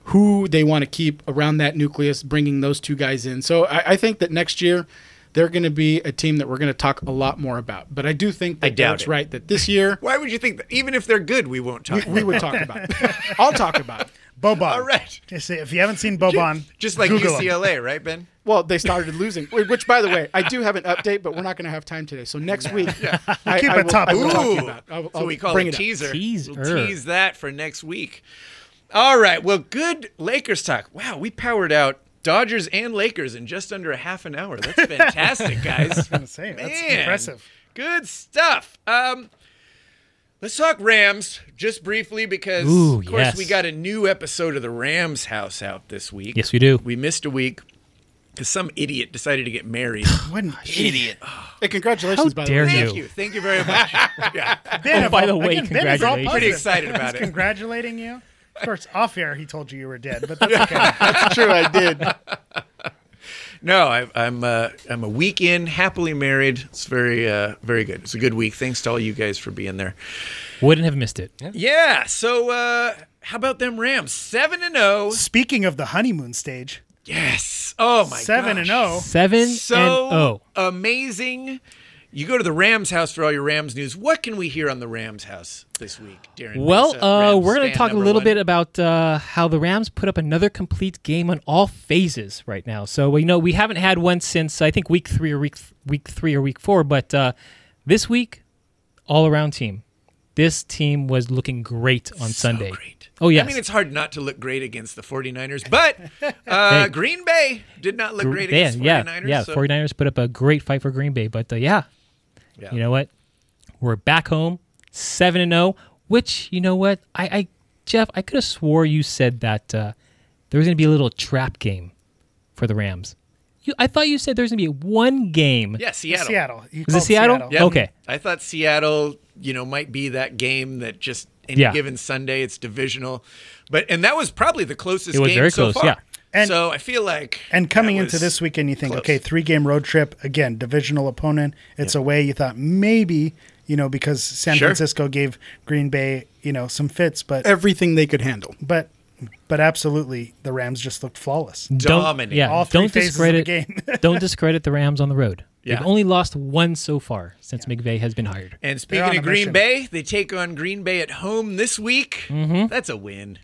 who they want to keep around that nucleus, bringing those two guys in. So I, I think that next year they're going to be a team that we're going to talk a lot more about. But I do think that I doubt Eric's right that this year Why would you think that? Even if they're good, we won't talk. we would talk about it. I'll talk about it. Boban. All right. Just If you haven't seen Boban, Just like Google him. UCLA, right, Ben? Well, they started losing, which, by the way, I do have an update, but we're not going to have time today. So next week, I, Keep I it top. I will talk to you Ooh. about. it. I'll, so I'll we call bring it it teaser. Teaser. We'll tease that for next week. All right. Well, good Lakers talk. Wow, we powered out Dodgers and Lakers in just under a half an hour. That's fantastic, guys. gonna say, that's Man, impressive. Good stuff. Um, let's talk Rams just briefly because, Ooh, of course, yes. we got a new episode of the Rams house out this week. Yes, we do. We missed a week because some idiot decided to get married. What an idiot. Hey, congratulations, How by dare the way. Thank you. you. Thank you very much. yeah. Ben, Oh, by the way, again, Ben is all. Pretty excited about it. congratulating you. Of course, off air he told you you were dead, but that's okay. That's true, I did. No, I, I'm uh, I'm a week in, happily married. It's very uh, very good. It's a good week. Thanks to all you guys for being there. Wouldn't have missed it. Yeah. So uh, how about them Rams? Seven and zero. Speaking of the honeymoon stage, Yes. Oh my. seven and gosh. zero. Seven So and oh. amazing. You go to the Rams house for all your Rams news. What can we hear on the Rams house this week, Darren? Well, uh, we're going to talk a little one? bit about uh, how the Rams put up another complete game on all phases right now. So you know we haven't had one since I think week three or week week three or week four, but uh, this week, all around team. This team was looking great on So Sunday. great. Oh yeah. I mean, it's hard not to look great against the 49ers, but uh, Hey. Green Bay did not look Gr- great against yeah, 49ers. yeah. so- 49ers put up a great fight for Green Bay, but uh, yeah, Yeah. you know what? We're back home, seven and zero. Which you know what? I, I Jeff, I could have swore you said that uh, there was going to be a little trap game for the Rams. You, I thought you said there's going to be one game. Yeah, Seattle. Seattle. He Is it called Seattle? Yep. Okay. I thought Seattle, you know, might be that game that just any Yeah. given Sunday it's divisional, but and that was probably the closest. It was game very so close, far. yeah. And- so I feel like And coming into this weekend, you think, close. okay, three game road trip again, divisional opponent. It's away. You thought maybe, you know, because San Sure. Francisco gave Green Bay, you know, some fits, but Everything they could handle. but but absolutely, the Rams just looked flawless. Don't, yeah, All three don't phases of the discredit. game. don't discredit the Rams on the road. Yeah. They've only lost one so far since McVay has been hired. And speaking of Green mission. Bay, they take on Green Bay at home this week. Mm-hmm. That's a win.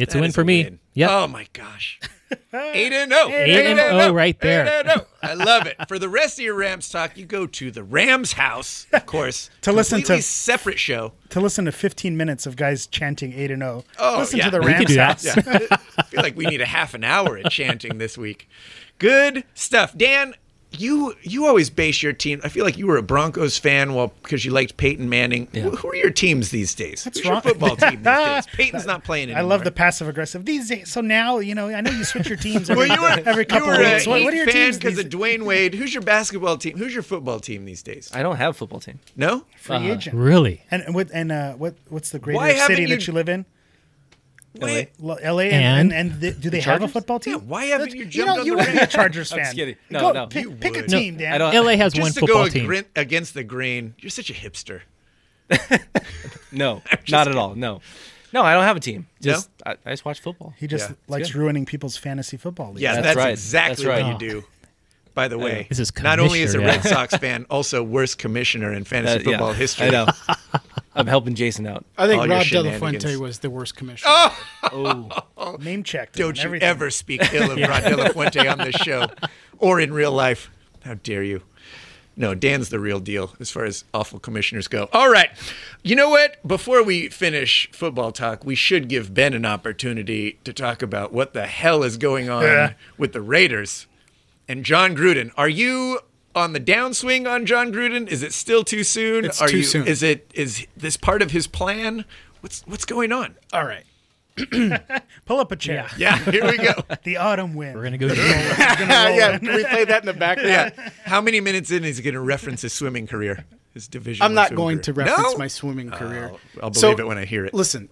It's That a win is for me. win. Yep. Oh my gosh. Eight and oh. zero. Oh eight and oh right there. Eight and oh. I love it. For the rest of your Rams talk, you go to the Rams house, of course, To listen to- Completely separate show. to listen to 15 minutes of guys chanting 8 and 0. Oh, listen yeah. to the Rams house. Yeah. I feel like we need a half an hour at chanting this week. Good stuff. Dan, you you always base your team. I feel like you were a Broncos fan well because you liked Peyton Manning. Who, who are your teams these days? Who's your football team these days? Peyton's not playing anymore. I love the passive aggressive. These days, so now you know. I know you switch your teams every, Well, you were every couple you were of weeks. a What, what are your fan teams? because These, of Dwyane Wade. Who's your basketball team? Who's your football team these days? I don't have a football team. No. free agent. Really? And and what and uh, what what's the greater city you- that you live in? Wait. L- L.A. and and, And? and th- do they have a football team? Yeah, why haven't you You jumped know, on you the would be a Rams? Chargers I'm fan. just kidding. No, Go, no. Pick, You pick a would. team, Dan. I. LA has one Just to football go team. agrin- against the grain. You're such a hipster. No, not at all. No, no, I don't have a team. Just I, I just watch football. He just Yeah. likes ruining people's fantasy football leagues. Yeah, that's, That's right. exactly That's what right. you do. By the way, This is not only is a commissioner, Red. Sox fan, also worst commissioner in fantasy Uh, yeah, football history. I know. I'm helping Jason out. I think All Rob shenanigans. Delafuente was the worst commissioner. Oh, oh name checked. him Don't you everything. ever speak ill of Rod De La Fuente on this show or in real life. How dare you? No, Dan's the real deal as far as awful commissioners go. All right. You know what? Before we finish football talk, we should give Ben an opportunity to talk about what the hell is going on Yeah. with the Raiders and Jon Gruden. Are you on the downswing on Jon Gruden? Is it still too soon? It's Are too you, soon. Is it is this part of his plan? What's what's going on? All right. Pull up a chair. Yeah, here we go. The autumn wind. We're gonna go. yeah, can we play that in the background? Yeah. How many minutes in is he going to reference his swimming career? His division. I'm not going to reference my swimming oh, career. I'll So, believe it when I hear it. Listen,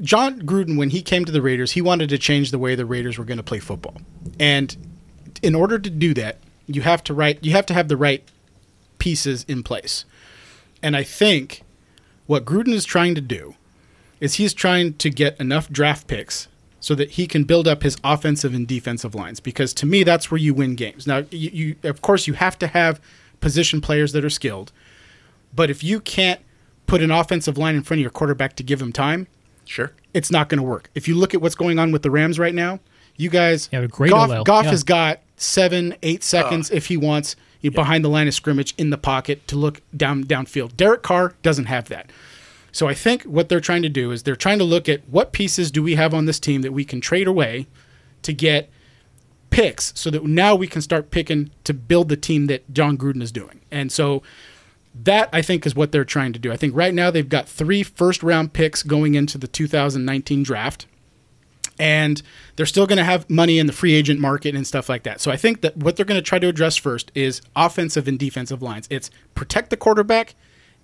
Jon Gruden, when he came to the Raiders, he wanted to change the way the Raiders were going to play football, and in order to do that, you have to write. You have to have the right pieces in place, and I think what Gruden is trying to do is he's trying to get enough draft picks so that he can build up his offensive and defensive lines because to me that's where you win games. Now you, you of course you have to have position players that are skilled, but if you can't put an offensive line in front of your quarterback to give him time, Sure. it's not going to work. If you look at what's going on with the Rams right now, you guys, Yeah, great Goff, OL, Goff yeah. has got seven, eight seconds oh. if he wants you behind the line of scrimmage in the pocket to look down downfield. Derek Carr doesn't have that. So I think what they're trying to do is they're trying to look at what pieces do we have on this team that we can trade away to get picks so that now we can start picking to build the team that Jon Gruden is doing. And so that I think is what they're trying to do. I think right now they've got three first round picks going into the 2019 draft. And they're still going to have money in the free agent market and stuff like that. So I think that what they're going to try to address first is offensive and defensive lines. It's protect the quarterback,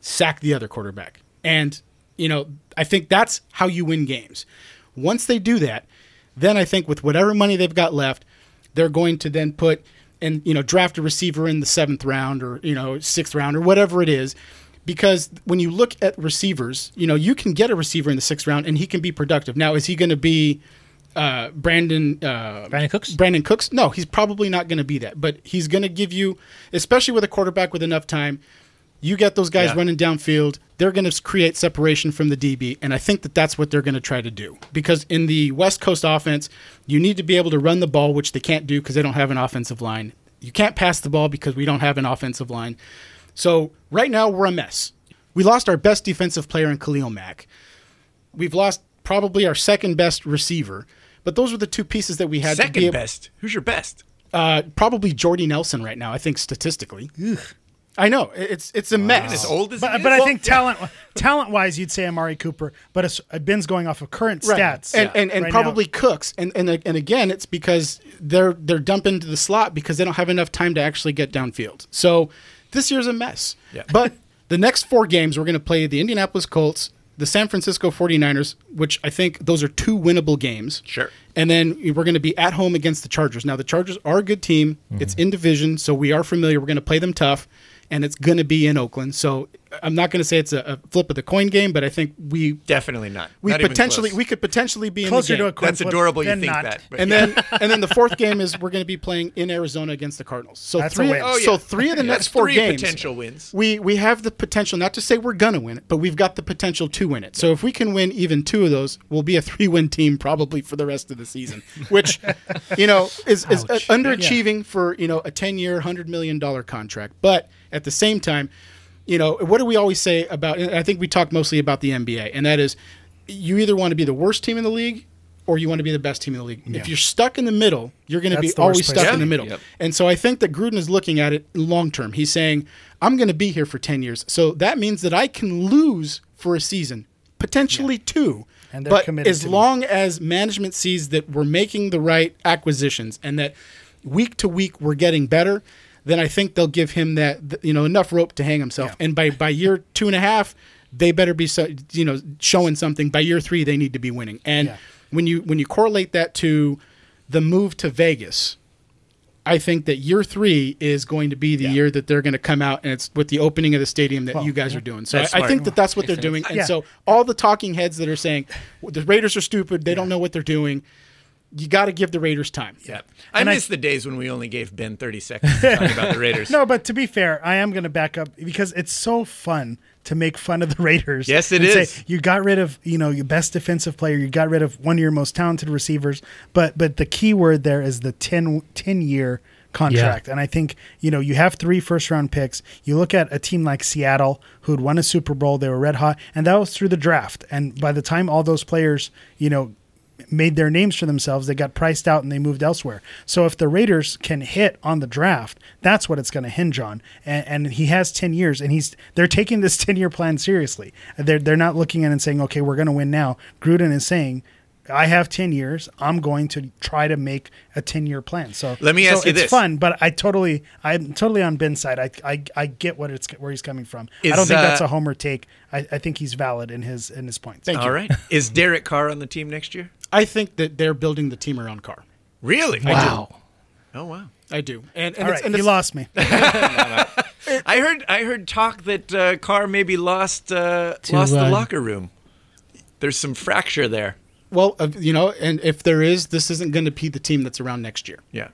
sack the other quarterback. And, you know, I think that's how you win games. Once they do that, then I think with whatever money they've got left, they're going to then put and you know draft a receiver in the seventh round or you know sixth round or whatever it is because when you look at receivers you know you can get a receiver in the sixth round and he can be productive now is he going to be uh, Brandon uh, Brandin Cooks? Brandin Cooks? No he's probably not going to be that but he's going to give you especially with a quarterback with enough time you get those guys Yeah. running downfield they're going to create separation from the DB and I think that that's what they're going to try to do. Because in the West Coast offense you need to be able to run the ball which they can't do because they don't have an offensive line. You can't pass the ball because we don't have an offensive line. So right now we're a mess. We lost our best defensive player in Khalil Mack. We've lost probably our second best receiver but those were the two pieces that we had to be Second able, best. Who's your best? uh, probably Jordy Nelson right now I think statistically I know it's it's a mess As old as But, but is? I think talent talent wise, you'd say Amari Cooper. But it's, uh, Ben's going off of current right. stats, and and, and right now. probably Cooks, and, and and again, it's because they're they're dumping into the slot because they don't have enough time to actually get downfield. So this year's a mess. Yeah. But the next four games, we're going to play the Indianapolis Colts, the San Francisco 49ers, which I think those are two winnable games. Sure. And then we're going to be at home against the Chargers. Now the Chargers are a good team. Mm-hmm. It's in division, so we are familiar. We're going to play them tough, and it's going to be in Oakland. So I'm not going to say it's a, a flip of the coin game, but I think we Definitely not. we Not potentially we could potentially be in closer the to a coin That's flip adorable. You think not. that, and yeah. then and then the fourth game is we're going to be playing in Arizona against the Cardinals. So That's a three win. Oh, so three of the That's next four three games potential wins. We we have the potential not to say we're going to win it, but we've got the potential to win it. So if we can win even two of those, we'll be a three-win team probably for the rest of the season, which you know is is uh, underachieving for, you know, a 10-year, 100 million dollar contract. But at the same time, you know, what do we always say about I think we talk mostly about the NBA, and that is you either want to be the worst team in the league or you want to be the best team in the league. If you're stuck in the middle, you're going to be That's worst always stuck to in the middle. Yep. And so I think that Gruden is looking at it long term. He's saying, I'm going to be here for 10 years. So that means that I can lose for a season, potentially two. And they're but as to me. long as management sees that we're making the right acquisitions and that week to week we're getting better, then I think they'll give him that you know enough rope to hang himself. And by by year two and a half, they better be so, you know showing something. By year three, they need to be winning. And Yeah. when you when you correlate that to the move to Vegas, I think that year three is going to be the year that they're going to come out, and it's with the opening of the stadium that you guys are doing. So I, I think that that's what they're doing. And Yeah. so all the talking heads that are saying the Raiders are stupid, they don't know what they're doing. You got to give the Raiders time. Yeah. I And I- miss the days when we only gave Ben 30 seconds to talk about the Raiders. No, but to be fair, I am going to back up because it's so fun to make fun of the Raiders. Yes, it and say, you got rid of you know your best defensive player. You got rid of one of your most talented receivers. But but the key word there is the 10, 10 year contract. And I think you know you have three first round picks. You look at a team like Seattle who had won a Super Bowl. They were red hot, and that was through the draft. And by the time all those players you know made their names for themselves. They got priced out and they moved elsewhere. So if the Raiders can hit on the draft, that's what it's going to hinge on. And, and he has ten years, and he's they're taking this ten year plan seriously. They're they're not looking at it and saying, okay, we're going to win now. Gruden is saying. I have ten years. I'm going to try to make a ten year plan. So Let me so ask you it's this. fun, but I totally, I'm totally on Ben's side. I, I, I get what it's where he's coming from. I don't think that's uh, a homer take. I, I think he's valid in his in his points. Thank All you. right. Is Derek Carr on the team next year? I think that they're building the team around Carr. Really? Wow. Oh wow. I do. And, and All it's, right, and he lost me. I heard I heard talk that uh, Carr maybe lost uh, To, lost the locker room. There's some fracture there. Well, uh, you know, and if there is, this isn't going to be the team that's around next year. Yeah.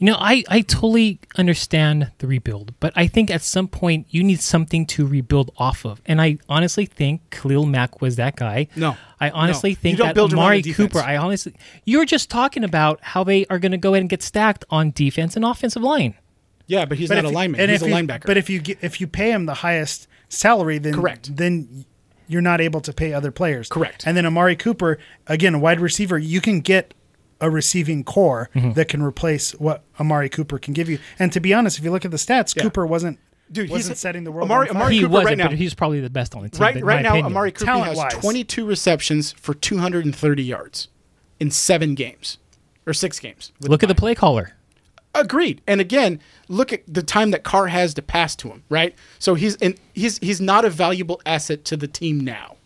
You know, I, I totally understand the rebuild, but I think at some point you need something to rebuild off of. And I honestly think Khalil Mack was that guy. No. I honestly No. think You don't that build Amari. Cooper, I honestly, you're just talking about how they are going to go ahead and get stacked on defense and offensive line. Yeah, but he's But not a lineman. and He's a if you- linebacker. But if you get, if you pay him the highest salary, then Correct. Then you're not able to pay other players. Correct. And then Amari Cooper, again, a wide receiver, you can get a receiving core Mm-hmm. that can replace what Amari Cooper can give you. And to be honest, if you look at the stats, Yeah. Cooper wasn't Dude, he wasn't he's- setting the world Amari- Amari he Cooper wasn't, right now- but he's probably the best on the team. Right, right now, opinion. Amari Cooper has Talent-wise. 22 receptions for 230 yards in seven games or six games. with Look at the play caller. Agreed. And again, look at the time that Carr has to pass to him, right? So he's and he's he's not a valuable asset to the team now.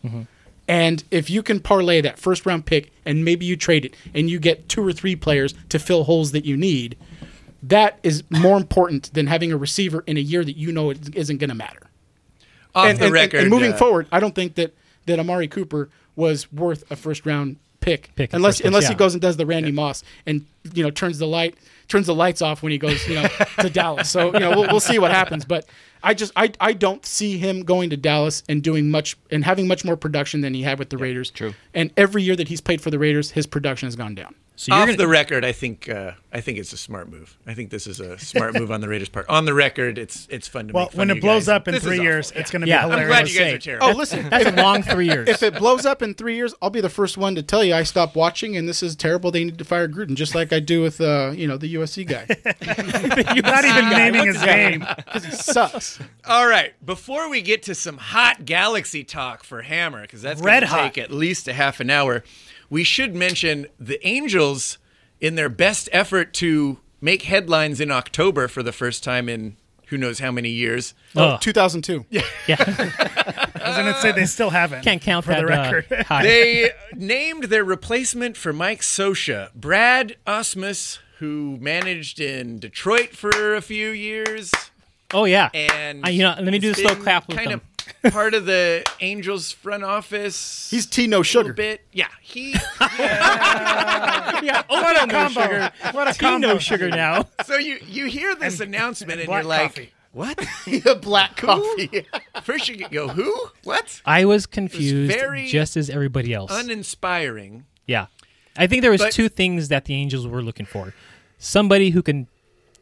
And if you can parlay that first round pick and maybe you trade it and you get two or three players to fill holes that you need, that is more important than having a receiver in a year that you know it isn't going to matter. Off and, the and- record. and moving uh, forward, I don't think that that Amari Cooper was worth a first round pick, Pick in unless first place, unless he goes and does the Randy Moss and you know turns the light turns the lights off when he goes you know to Dallas. So you know we'll, we'll see what happens, but. I just I, I don't see him going to Dallas and doing much and having much more production than he had with the Raiders. true. And every year that he's played for the Raiders, his production has gone down. So you're Off gonna, the record, I think uh, I think it's a smart move. I think this is a smart move on the Raiders' part. On the record, it's it's fun to well, make fun when of it you blows guys. up in This is three awful. years, Yeah. it's going to Yeah, be I'm I'm hilarious. glad you guys are terrible. Oh, listen, that's a long three years. if it blows up in three years, I'll be the first one to tell you I stopped watching and this is terrible. They need to fire Gruden, just like I do with uh, you know the USC guy You're not even naming his name. because he sucks. All right, before we get to some hot Galaxy talk for Hammer, because that's Red going to take at least a half an hour, we should mention the Angels in their best effort to make headlines in October for the first time in who knows how many years. Ugh. 2002. Yeah. yeah, I was going to say they still haven't. can't count for that the record. Uh. They named their replacement for Mike Scioscia, Brad Ausmus, who managed in Detroit for a few years. oh yeah, And Uh, you know, let me do has the slow clap with kind them. of part of the Angels front office. He's T no a sugar. little bit. Yeah, he. yeah, What a no combo. sugar. What a combo. no sugar now. so you you hear this announcement and black you're like, coffee. what? black coffee. First you go, who? What? I was confused, very just as everybody else. Uninspiring. yeah, I think there was But- two things that the Angels were looking for: somebody who can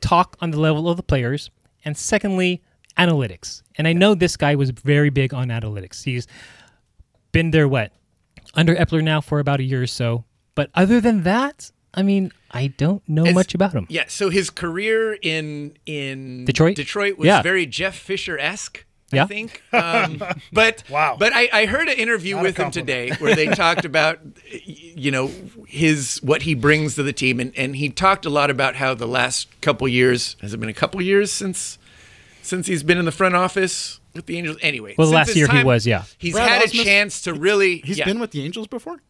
talk on the level of the players, and secondly, analytics. And I know this guy was very big on analytics. He's been there what under Eppler now for about a year or so. But other than that, I mean, I don't know It's- much about him. Yeah. So his career in in Detroit? Detroit was Yeah. very Jeff Fisher esque. I think. Um, but Wow. But I, I heard an interview Not with him today where they talked about, you know, his what he brings to the team, and, and he talked a lot about how the last couple years has it been a couple years since since he's been in the front office with the Angels. Anyway, Well, since last his year he was, yeah. He's Brad had a chance to really. He's yeah, been with the Angels before?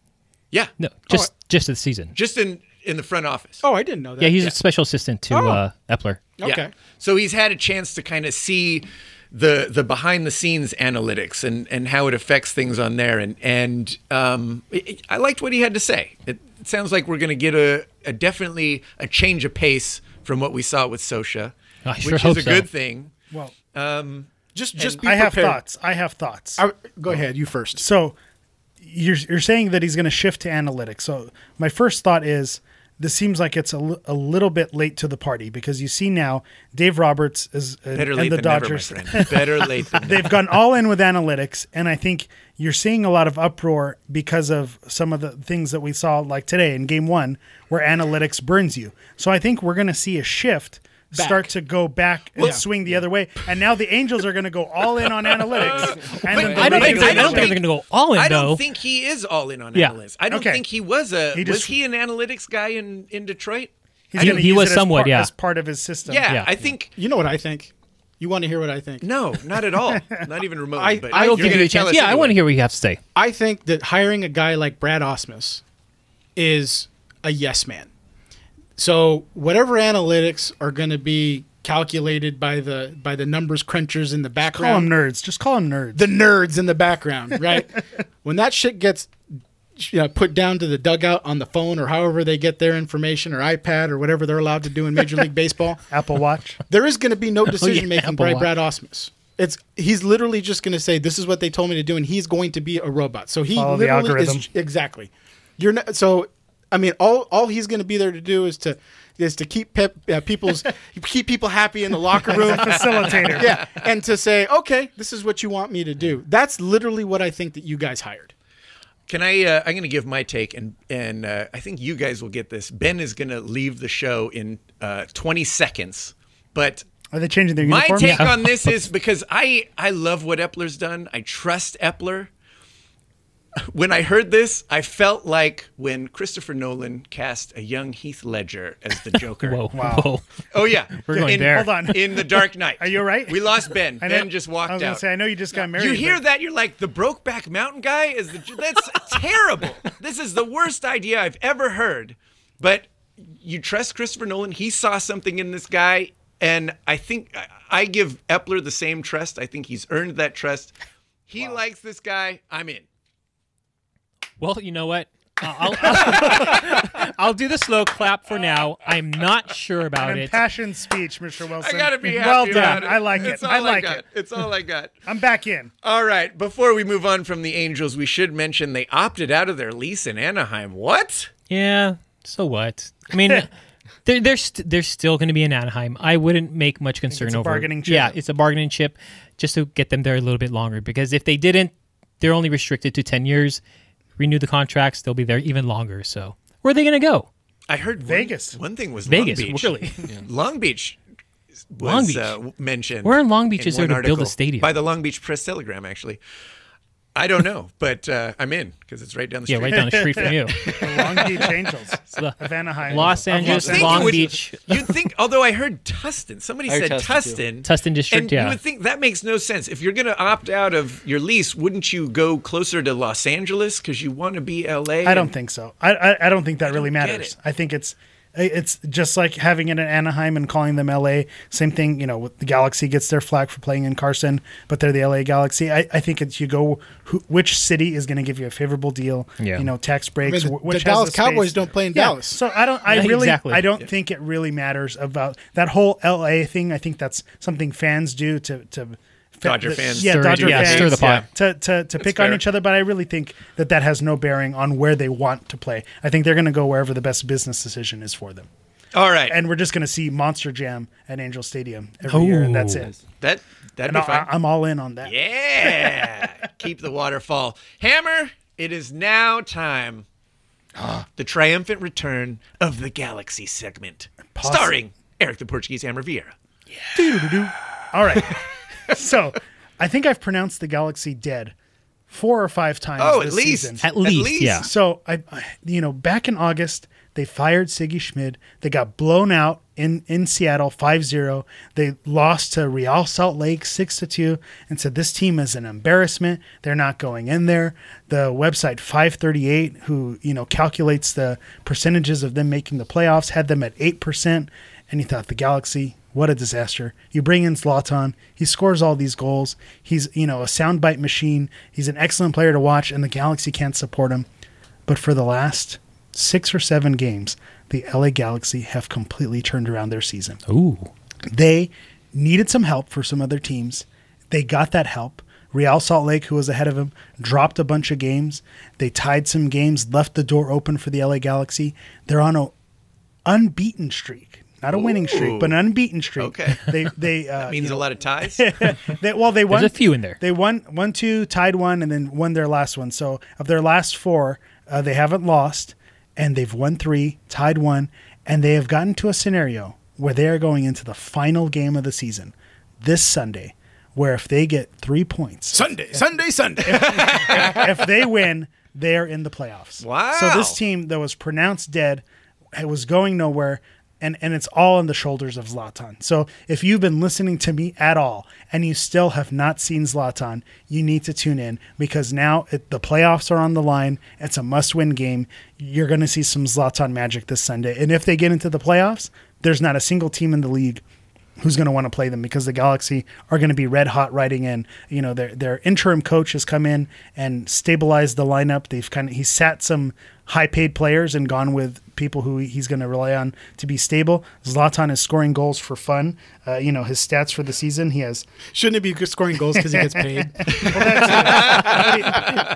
yeah, No, just just this season. just in in the front office. Oh, I didn't know that. Yeah, he's a special assistant to Oh. uh, Eppler. Okay. Yeah. So he's had a chance to kind of see the the behind the scenes analytics and and how it affects things on there and and um, it- I liked what he had to say. It, it sounds like we're going to get a, a definitely a change of pace from what we saw with Scioscia, I which sure is hope a so. good thing. Well, Um, Just just be I have thoughts. I have thoughts. I, go ahead, you first. So you're you're saying that he's going to shift to analytics. So my first thought is this seems like it's a, a little bit late to the party because you see now Dave Roberts is uh, better and late the than Dodgers. never, my friend. Better late than. They've gone all in with analytics, and I think you're seeing a lot of uproar because of some of the things that we saw, like today in Game One, where analytics burns you. So I think we're going to see a shift. Start to go back and swing the other way, and now the Angels are going to go all in on analytics. And then the I don't think they're, I I don't don't think they're going to go all in I though. don't think he is all in on Yeah. analytics. I don't Okay. think he was a He was he an analytics guy in in Detroit? He's I gonna he was somewhat, part, yeah. as part of his system. Yeah, Yeah. I think You know what I think. You want to hear what I think? no, not at all. Not even remotely. I- but I I will give you gonna a chance. us Yeah, I want to hear what you have to say. I think that hiring a guy like Brad Ausmus is a yes man. So whatever analytics are going to be calculated by the by the numbers crunchers in the background, Call them nerds. Just call them nerds. the nerds in the background, right? when that shit gets you know, put down to the dugout on the phone or however they get their information or iPad or whatever they're allowed to do in Major League Baseball, Apple Watch. there is going to be no oh, decision making Apple by Watch. Brad Ausmus. It's he's literally just going to say this is what they told me to do, and he's going to be a robot. So he Follow the literally algorithm. is exactly. You're not, so. I mean, all all he's going to be there to do is to is to keep pep, uh, people's keep people happy in the locker room, Facilitator. yeah, and to say, okay, this is what you want me to do. That's literally what I think that you guys hired. Can I? Uh, I'm going to give my take, and and uh, I think you guys will get this. Ben is going to leave the show in uh, 20 seconds, but Are they changing their uniform? my uniform? take on this is because I I love what Eppler's done. I trust Eppler. When I heard this, I felt like when Christopher Nolan cast a young Heath Ledger as the Joker. Whoa, Wow. whoa. Oh yeah, We're going in, there. Hold on. in the Dark Knight. Are you all right? We lost Ben. I know- Ben just walked I was gonna out. say, I know you just got married. You hear but- that? You're like the Brokeback Mountain guy is the that's terrible. This is the worst idea I've ever heard. But you trust Christopher Nolan. He saw something in this guy, and I think I- I give Eppler the same trust. I think he's earned that trust. He likes this guy. I'm in. Well, you know what? I'll, I'll, I'll do the slow clap for now. I'm not sure about An it. impassioned speech, Mr. Wilson. I gotta be happy well about done. it. I like It's it. all I like got. it. It's all I got. I'm back in. All right. Before we move on from the Angels, we should mention they opted out of their lease in Anaheim. What? Yeah. So what? I mean, they're they're, st- they're still going to be in Anaheim. I wouldn't make much concern it's a over bargaining chip. Yeah, it's a bargaining chip, just to get them there a little bit longer. Because if they didn't, they're only restricted to ten years. Renew the contracts, they'll be there even longer. So where are they going to go? I heard Vegas. One, thing was Vegas, Long Beach. really? Long Beach was Long Beach. Uh, mentioned. Where in Long Beach is there one to build a stadium? By the Long Beach Press Telegram, actually. I don't know, but uh, I'm in because it's right down the street. Yeah, right down the street from you. The Long Beach Angels So of Anaheim. Los Angeles, think it Long would- Beach, You'd think, although I heard Tustin. Somebody I said Tustin, Tustin. too. Tustin District, And yeah. you would think that makes no sense. If you're going to opt out of your lease, wouldn't you go closer to Los Angeles because you want to be LA? I don't think so. I I, I don't think that really don't get matters. I think it's it's just like having it in Anaheim and calling them LA. Same thing, you know, with the Galaxy gets their flag for playing in Carson, but they're the LA Galaxy. I, I think it's you go who, which city is going to give you a favorable deal. Yeah. You know, tax I breaks. mean, the, which the Dallas space. Cowboys don't play in Yeah, Dallas. So I don't. I Yeah, really. exactly. I don't think it really matters about that whole LA thing. I think that's something fans do to to. Dodger the- fans. yeah, Stir Dodger yeah, fans, stir the pot. to to, to pick on each other. But I really think that that has no bearing on where they want to play. I think they're going to go wherever the best business decision is for them. All right. And we're just going to see Monster Jam at Angel Stadium every year, and that's it. that, that'd And be I, fine. I'm all in on that. Yeah. Keep the waterfall. Hammer, it is now time. the triumphant return of the Galaxy segment. Possum. Starring Eric the Portuguese Hammer Vieira. Yeah. All right. so I think I've pronounced the Galaxy dead four or five times. Oh, at least. season. At least, yeah. So I, I- you know, back in August, they fired Sigi Schmid. They got blown out in, in Seattle 5-0. They lost to Real Salt Lake 6 to 2 and said this team is an embarrassment. They're not going in there. The website 538 who, you know, calculates the percentages of them making the playoffs had them at 8% and you thought the Galaxy what a disaster. You bring in Zlatan. He scores all these goals. He's, you know, a soundbite machine. He's an excellent player to watch, and the Galaxy can't support him. But for the last six or seven games, the LA Galaxy have completely turned around their season. Ooh. They needed some help for some other teams. They got that help. Real Salt Lake, who was ahead of them, dropped a bunch of games. They tied some games, left the door open for the LA Galaxy. They're on an unbeaten streak. Not a winning streak, but an unbeaten streak. Okay. They they uh, Means a lot of ties. they, well, they won. There's a few in there. They won one, two, tied one, and then won their last one. So of their last four, uh, they haven't lost, and they've won three, tied one, and they have gotten to a scenario where they are going into the final game of the season this Sunday, where if they get three points, Sunday, Sunday, Sunday. if they win, they're in the playoffs. Wow. So this team that was pronounced dead, it was going nowhere, and and it's all on the shoulders of Zlatan. So if you've been listening to me at all and you still have not seen Zlatan, you need to tune in because now it, the playoffs are on the line. It's a must-win game. You're going to see some Zlatan magic this Sunday, and if they get into the playoffs, there's not a single team in the league who's going to want to play them because the Galaxy are going to be red hot riding in. You know, their their interim coach has come in and stabilized the lineup. They've kind of he sat some high paid players and gone with people who he's going to rely on to be stable. Zlatan is scoring goals for fun. Uh, you know his stats for the season. He has Shouldn't it be scoring goals because he gets paid?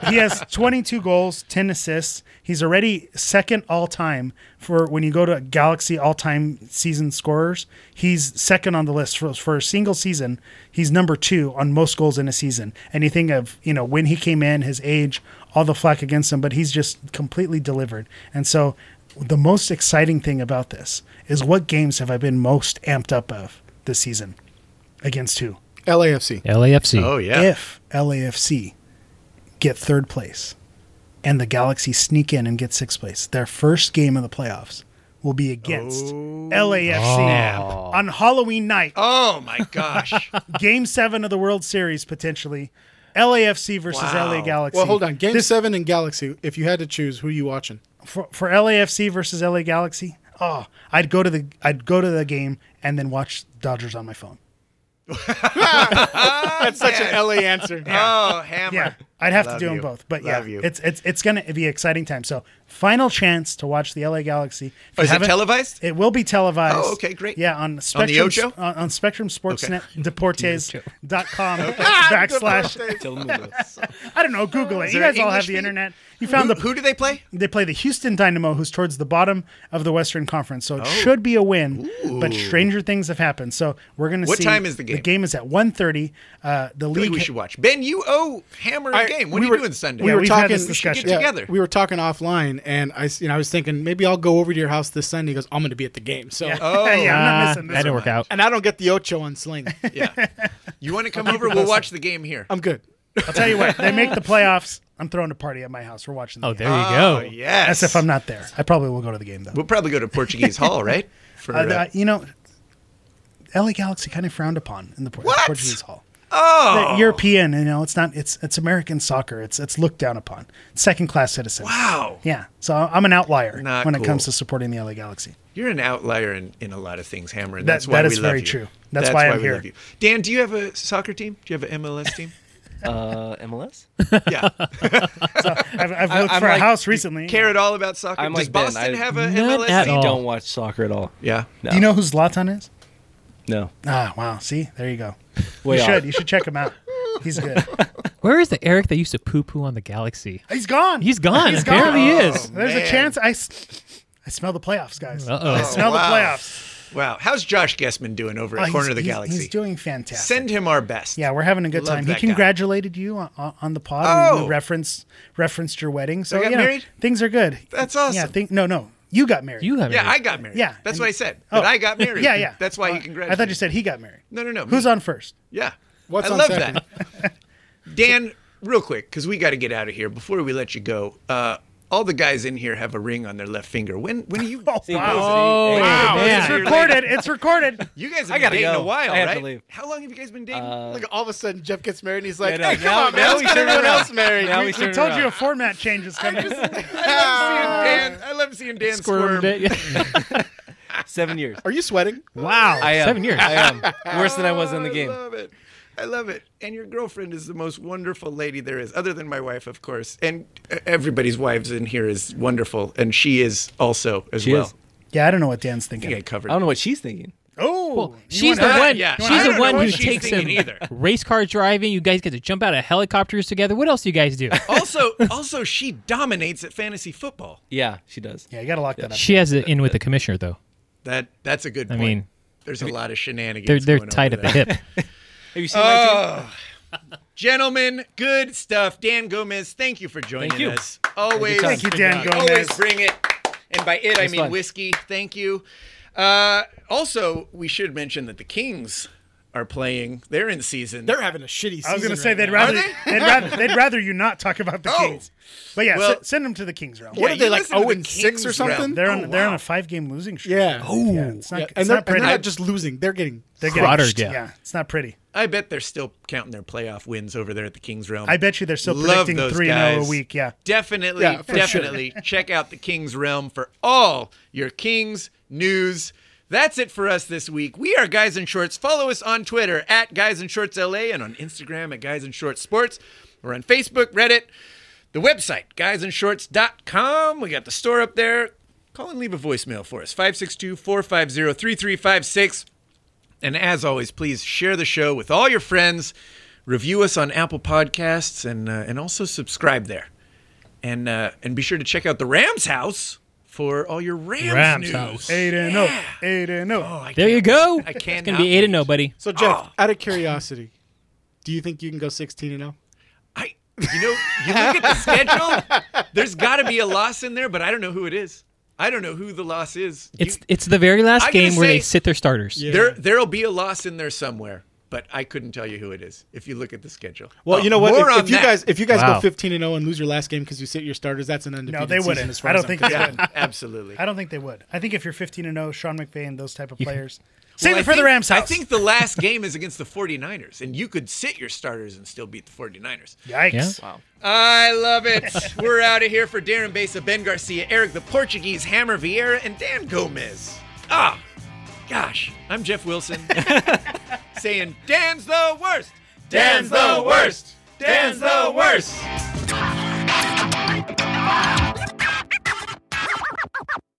he has 22 goals, 10 assists. He's already second all time for when you go to Galaxy all time season scorers. He's second on the list for, for a single season. He's number two on most goals in a season. And you think of, you know, when he came in, his age, all the flack against him, but he's just completely delivered. And so the most exciting thing about this is what games have I been most amped up of this season? Against who? LAFC. LAFC. Oh yeah. if LAFC get third place and the Galaxy sneak in and get sixth place, their first game of the playoffs will be against oh. LAFC oh. on Halloween night. Oh my gosh. Game seven of the World Series potentially. LAFC versus Wow. LA Galaxy. Well, hold on. Game This- seven in Galaxy. If you had to choose, who are you watching? For, for LAFC versus LA Galaxy. Oh, I'd go to the I'd go to the game and then watch Dodgers on my phone. That's such an LA answer. Oh, hammer. Yeah, I'd have Love to do you. them both. But Love yeah, you. it's it's it's gonna be an exciting time. So final chance to watch the LA Galaxy. If Oh, is it televised? It will be televised. Oh, okay, great. Yeah, on Spectrum Ocho? on, on Spectrum Sportsnet Deportes.com Ah, backslash. Telemundo. I don't know. Google it. You there guys all English have the feed? internet. You found Who, the who do they play? they play the Houston Dynamo, who's towards the bottom of the Western Conference. Oh. So it should be a win, but stranger things have happened. So we're going to What see. time is the game? The game is at 1.30. Uh, the league. we should watch. Ben, you owe Hammer a I- game. What we are you were- doing Sunday? We Yeah, were we've talking this discussion. Get together. We were talking offline, and I, s- you know, I was thinking maybe I'll go over to your house this Sunday. He goes, I'm going to be at the game. So, Oh, yeah, I'm not Ah, missing this that didn't work out. and I don't get the ocho on Sling. yeah. You want to come over? We'll watch the game here. I'm good. I'll tell you what. They make the playoffs. I'm throwing a party at my house. We're watching. The Oh, game. there you Oh, go. yes. That's if I'm not there. I probably will go to the game though. We'll probably go to Portuguese Hall, right? For, Uh, uh, you know, LA Galaxy kind of frowned upon in the What? Portuguese Hall. Oh, The European, you know, it's not. It's it's American soccer. It's it's looked down upon. Second class citizen. wow. Yeah. So I'm an outlier Not when it cool. comes to supporting the LA Galaxy. You're an outlier in, in a lot of things, Hammer. And That- that's why that we is love very you. true. That's why I'm we here. love you. Dan, do you have a soccer team? Do you have an MLS team? Uh, MLS? yeah. I've, I've I- looked I'm for a like- house recently. Care at all about soccer? I'm Does like Ben. Boston I- have a Not MLS at team? all. Don't watch soccer at all. Yeah. No. Do you know who Zlatan is? No. Ah, wow. See, there you go. Way you off. should. You should check him out. He's good. Where is the Eric that used to poo poo on the Galaxy? He's gone. He's gone. He's Apparently he oh, is. There's man. a chance. I, s- I smell the playoffs, guys. Uh-oh. I oh, smell wow. the playoffs. Wow. How's Josh Guesman doing over at Oh, Corner he's- of the he's- Galaxy? He's doing fantastic. Send him our best. Yeah, we're having a good Love time. He that guy. congratulated you on, on on the pod. Oh. We, we referenced referenced your wedding. So I got you know, married? things are good. That's awesome. Yeah, think no, no. You got married. You have Yeah, I got married. Yeah, That's and- what I said. Oh. That I got married. Yeah, yeah. That's why Uh, he congratulated I thought you said he got married. No, no, no. Who's me. on first? Yeah. What's I on love second? that. Dan, real quick, because we got to get out of here before we let you go. Uh, all the guys in here have a ring on their left finger. When when are you? Oh, See, wow. Oh, Wow, man. it's recorded. It's recorded. You guys have I been gotta dating go. a while, I right? to leave. How long have you guys been dating? Uh, Like all of a sudden, Jeff gets married, and he's like, I know. "Hey, come Now- on, man, now let's get everyone else married." Now We- he's We told around. you a format change is coming. I love seeing Dan. I love seeing Dan Squirmed squirm. it. Yeah. Seven years. Are you sweating? wow. I am. Seven years. I am. Worse than I was in the I game. love it. I love it. And your girlfriend is the most wonderful lady there is, other than my wife, of course. And uh, everybody's wives in here is wonderful, and she is also as She well. is. yeah, I don't know what Dan's I think thinking. I covered. I don't know what she's thinking. Oh, you She's the one. Yeah, she's the one who takes him either. race car driving. You guys get to jump out of helicopters together. What else do you guys do? also, also, she dominates at fantasy football. Yeah, she does. Yeah, you got to lock that up. She has it in with the commissioner, though. That that's a good I mean, there's a lot of shenanigans. They're they're going tight over at the hip. Have you seen my team? Gentlemen, good stuff. Dan Gomez, thank you for joining Thank you. us. Always, Thank you, Dan Gomez. Always bring it. And by it, I mean fun. whiskey. Thank you. Uh, also, we should mention that the Kings are playing. They're in season. They're having a shitty season. I was going to say they'd rather, Are they'd rather they'd rather you not talk about the Oh. Kings. But yeah, Well- s- send them to the Kings realm. What Yeah, are they like? listen to zero the and six or Kings realm. something? They're on Oh, they're on a five game losing streak. Yeah. yeah, it's not Yeah, it's and they're, not pretty. and they're not just losing; they're getting They're getting crushed, yeah. yeah. it's not pretty. I bet they're still counting their playoff wins over there at the Kings realm. I bet you they're still Love predicting three and oh a week. Yeah, Definitely, Yeah, for sure. definitely check out the King's Realm for all your Kings news. That's it for us this week. We are Guys in Shorts. Follow us on Twitter at Guys in Shorts LA and on Instagram at Guys in Shorts Sports. We're on Facebook, Reddit, the website, guysinshorts.com. We got the store up there. call and leave a voicemail for us 562 450 3356. And as always, please share the show with all your friends, review us on Apple Podcasts, and, uh, and also subscribe there. And, uh, and be sure to check out the Rams house for all your Rams, Rams news. house. Eight and oh. Eight and oh. Oh, There you go. I can't. It's gonna be eight and no, buddy. So Jeff, Oh. out of curiosity, do you think you can go 16 and oh? 0? I, you know, you look at the schedule. There's got to be a loss in there, but I don't know who it is. I don't know who the loss is. You- It's it's the very last game where they sit their starters. Yeah. there, there'll be a loss in there somewhere, but I couldn't tell you who it is if you look at the schedule. Well, Oh, you know uh, what? If, if you that. guys if you guys Wow. go 15 and 0 and lose your last game because you sit your starters, that's an undefeated No, they wouldn't. as far I don't I'm think they would. yeah, absolutely. I don't think they would. I think if you're 15 and 0, Sean McVay and those type of players. Save well, it I for think, the Rams house. I think the last game is against the 49ers, and you could sit your starters and still beat the 49ers. Yikes. Yeah. Wow. I love it. We're out of here for Darren Besa, Ben Garcia, Eric the Portuguese, Hammer Vieira, and Dan Gomez. Ah, gosh. I'm Jeff Wilson saying, Dan's the worst. Dan's the worst. Dan's the worst.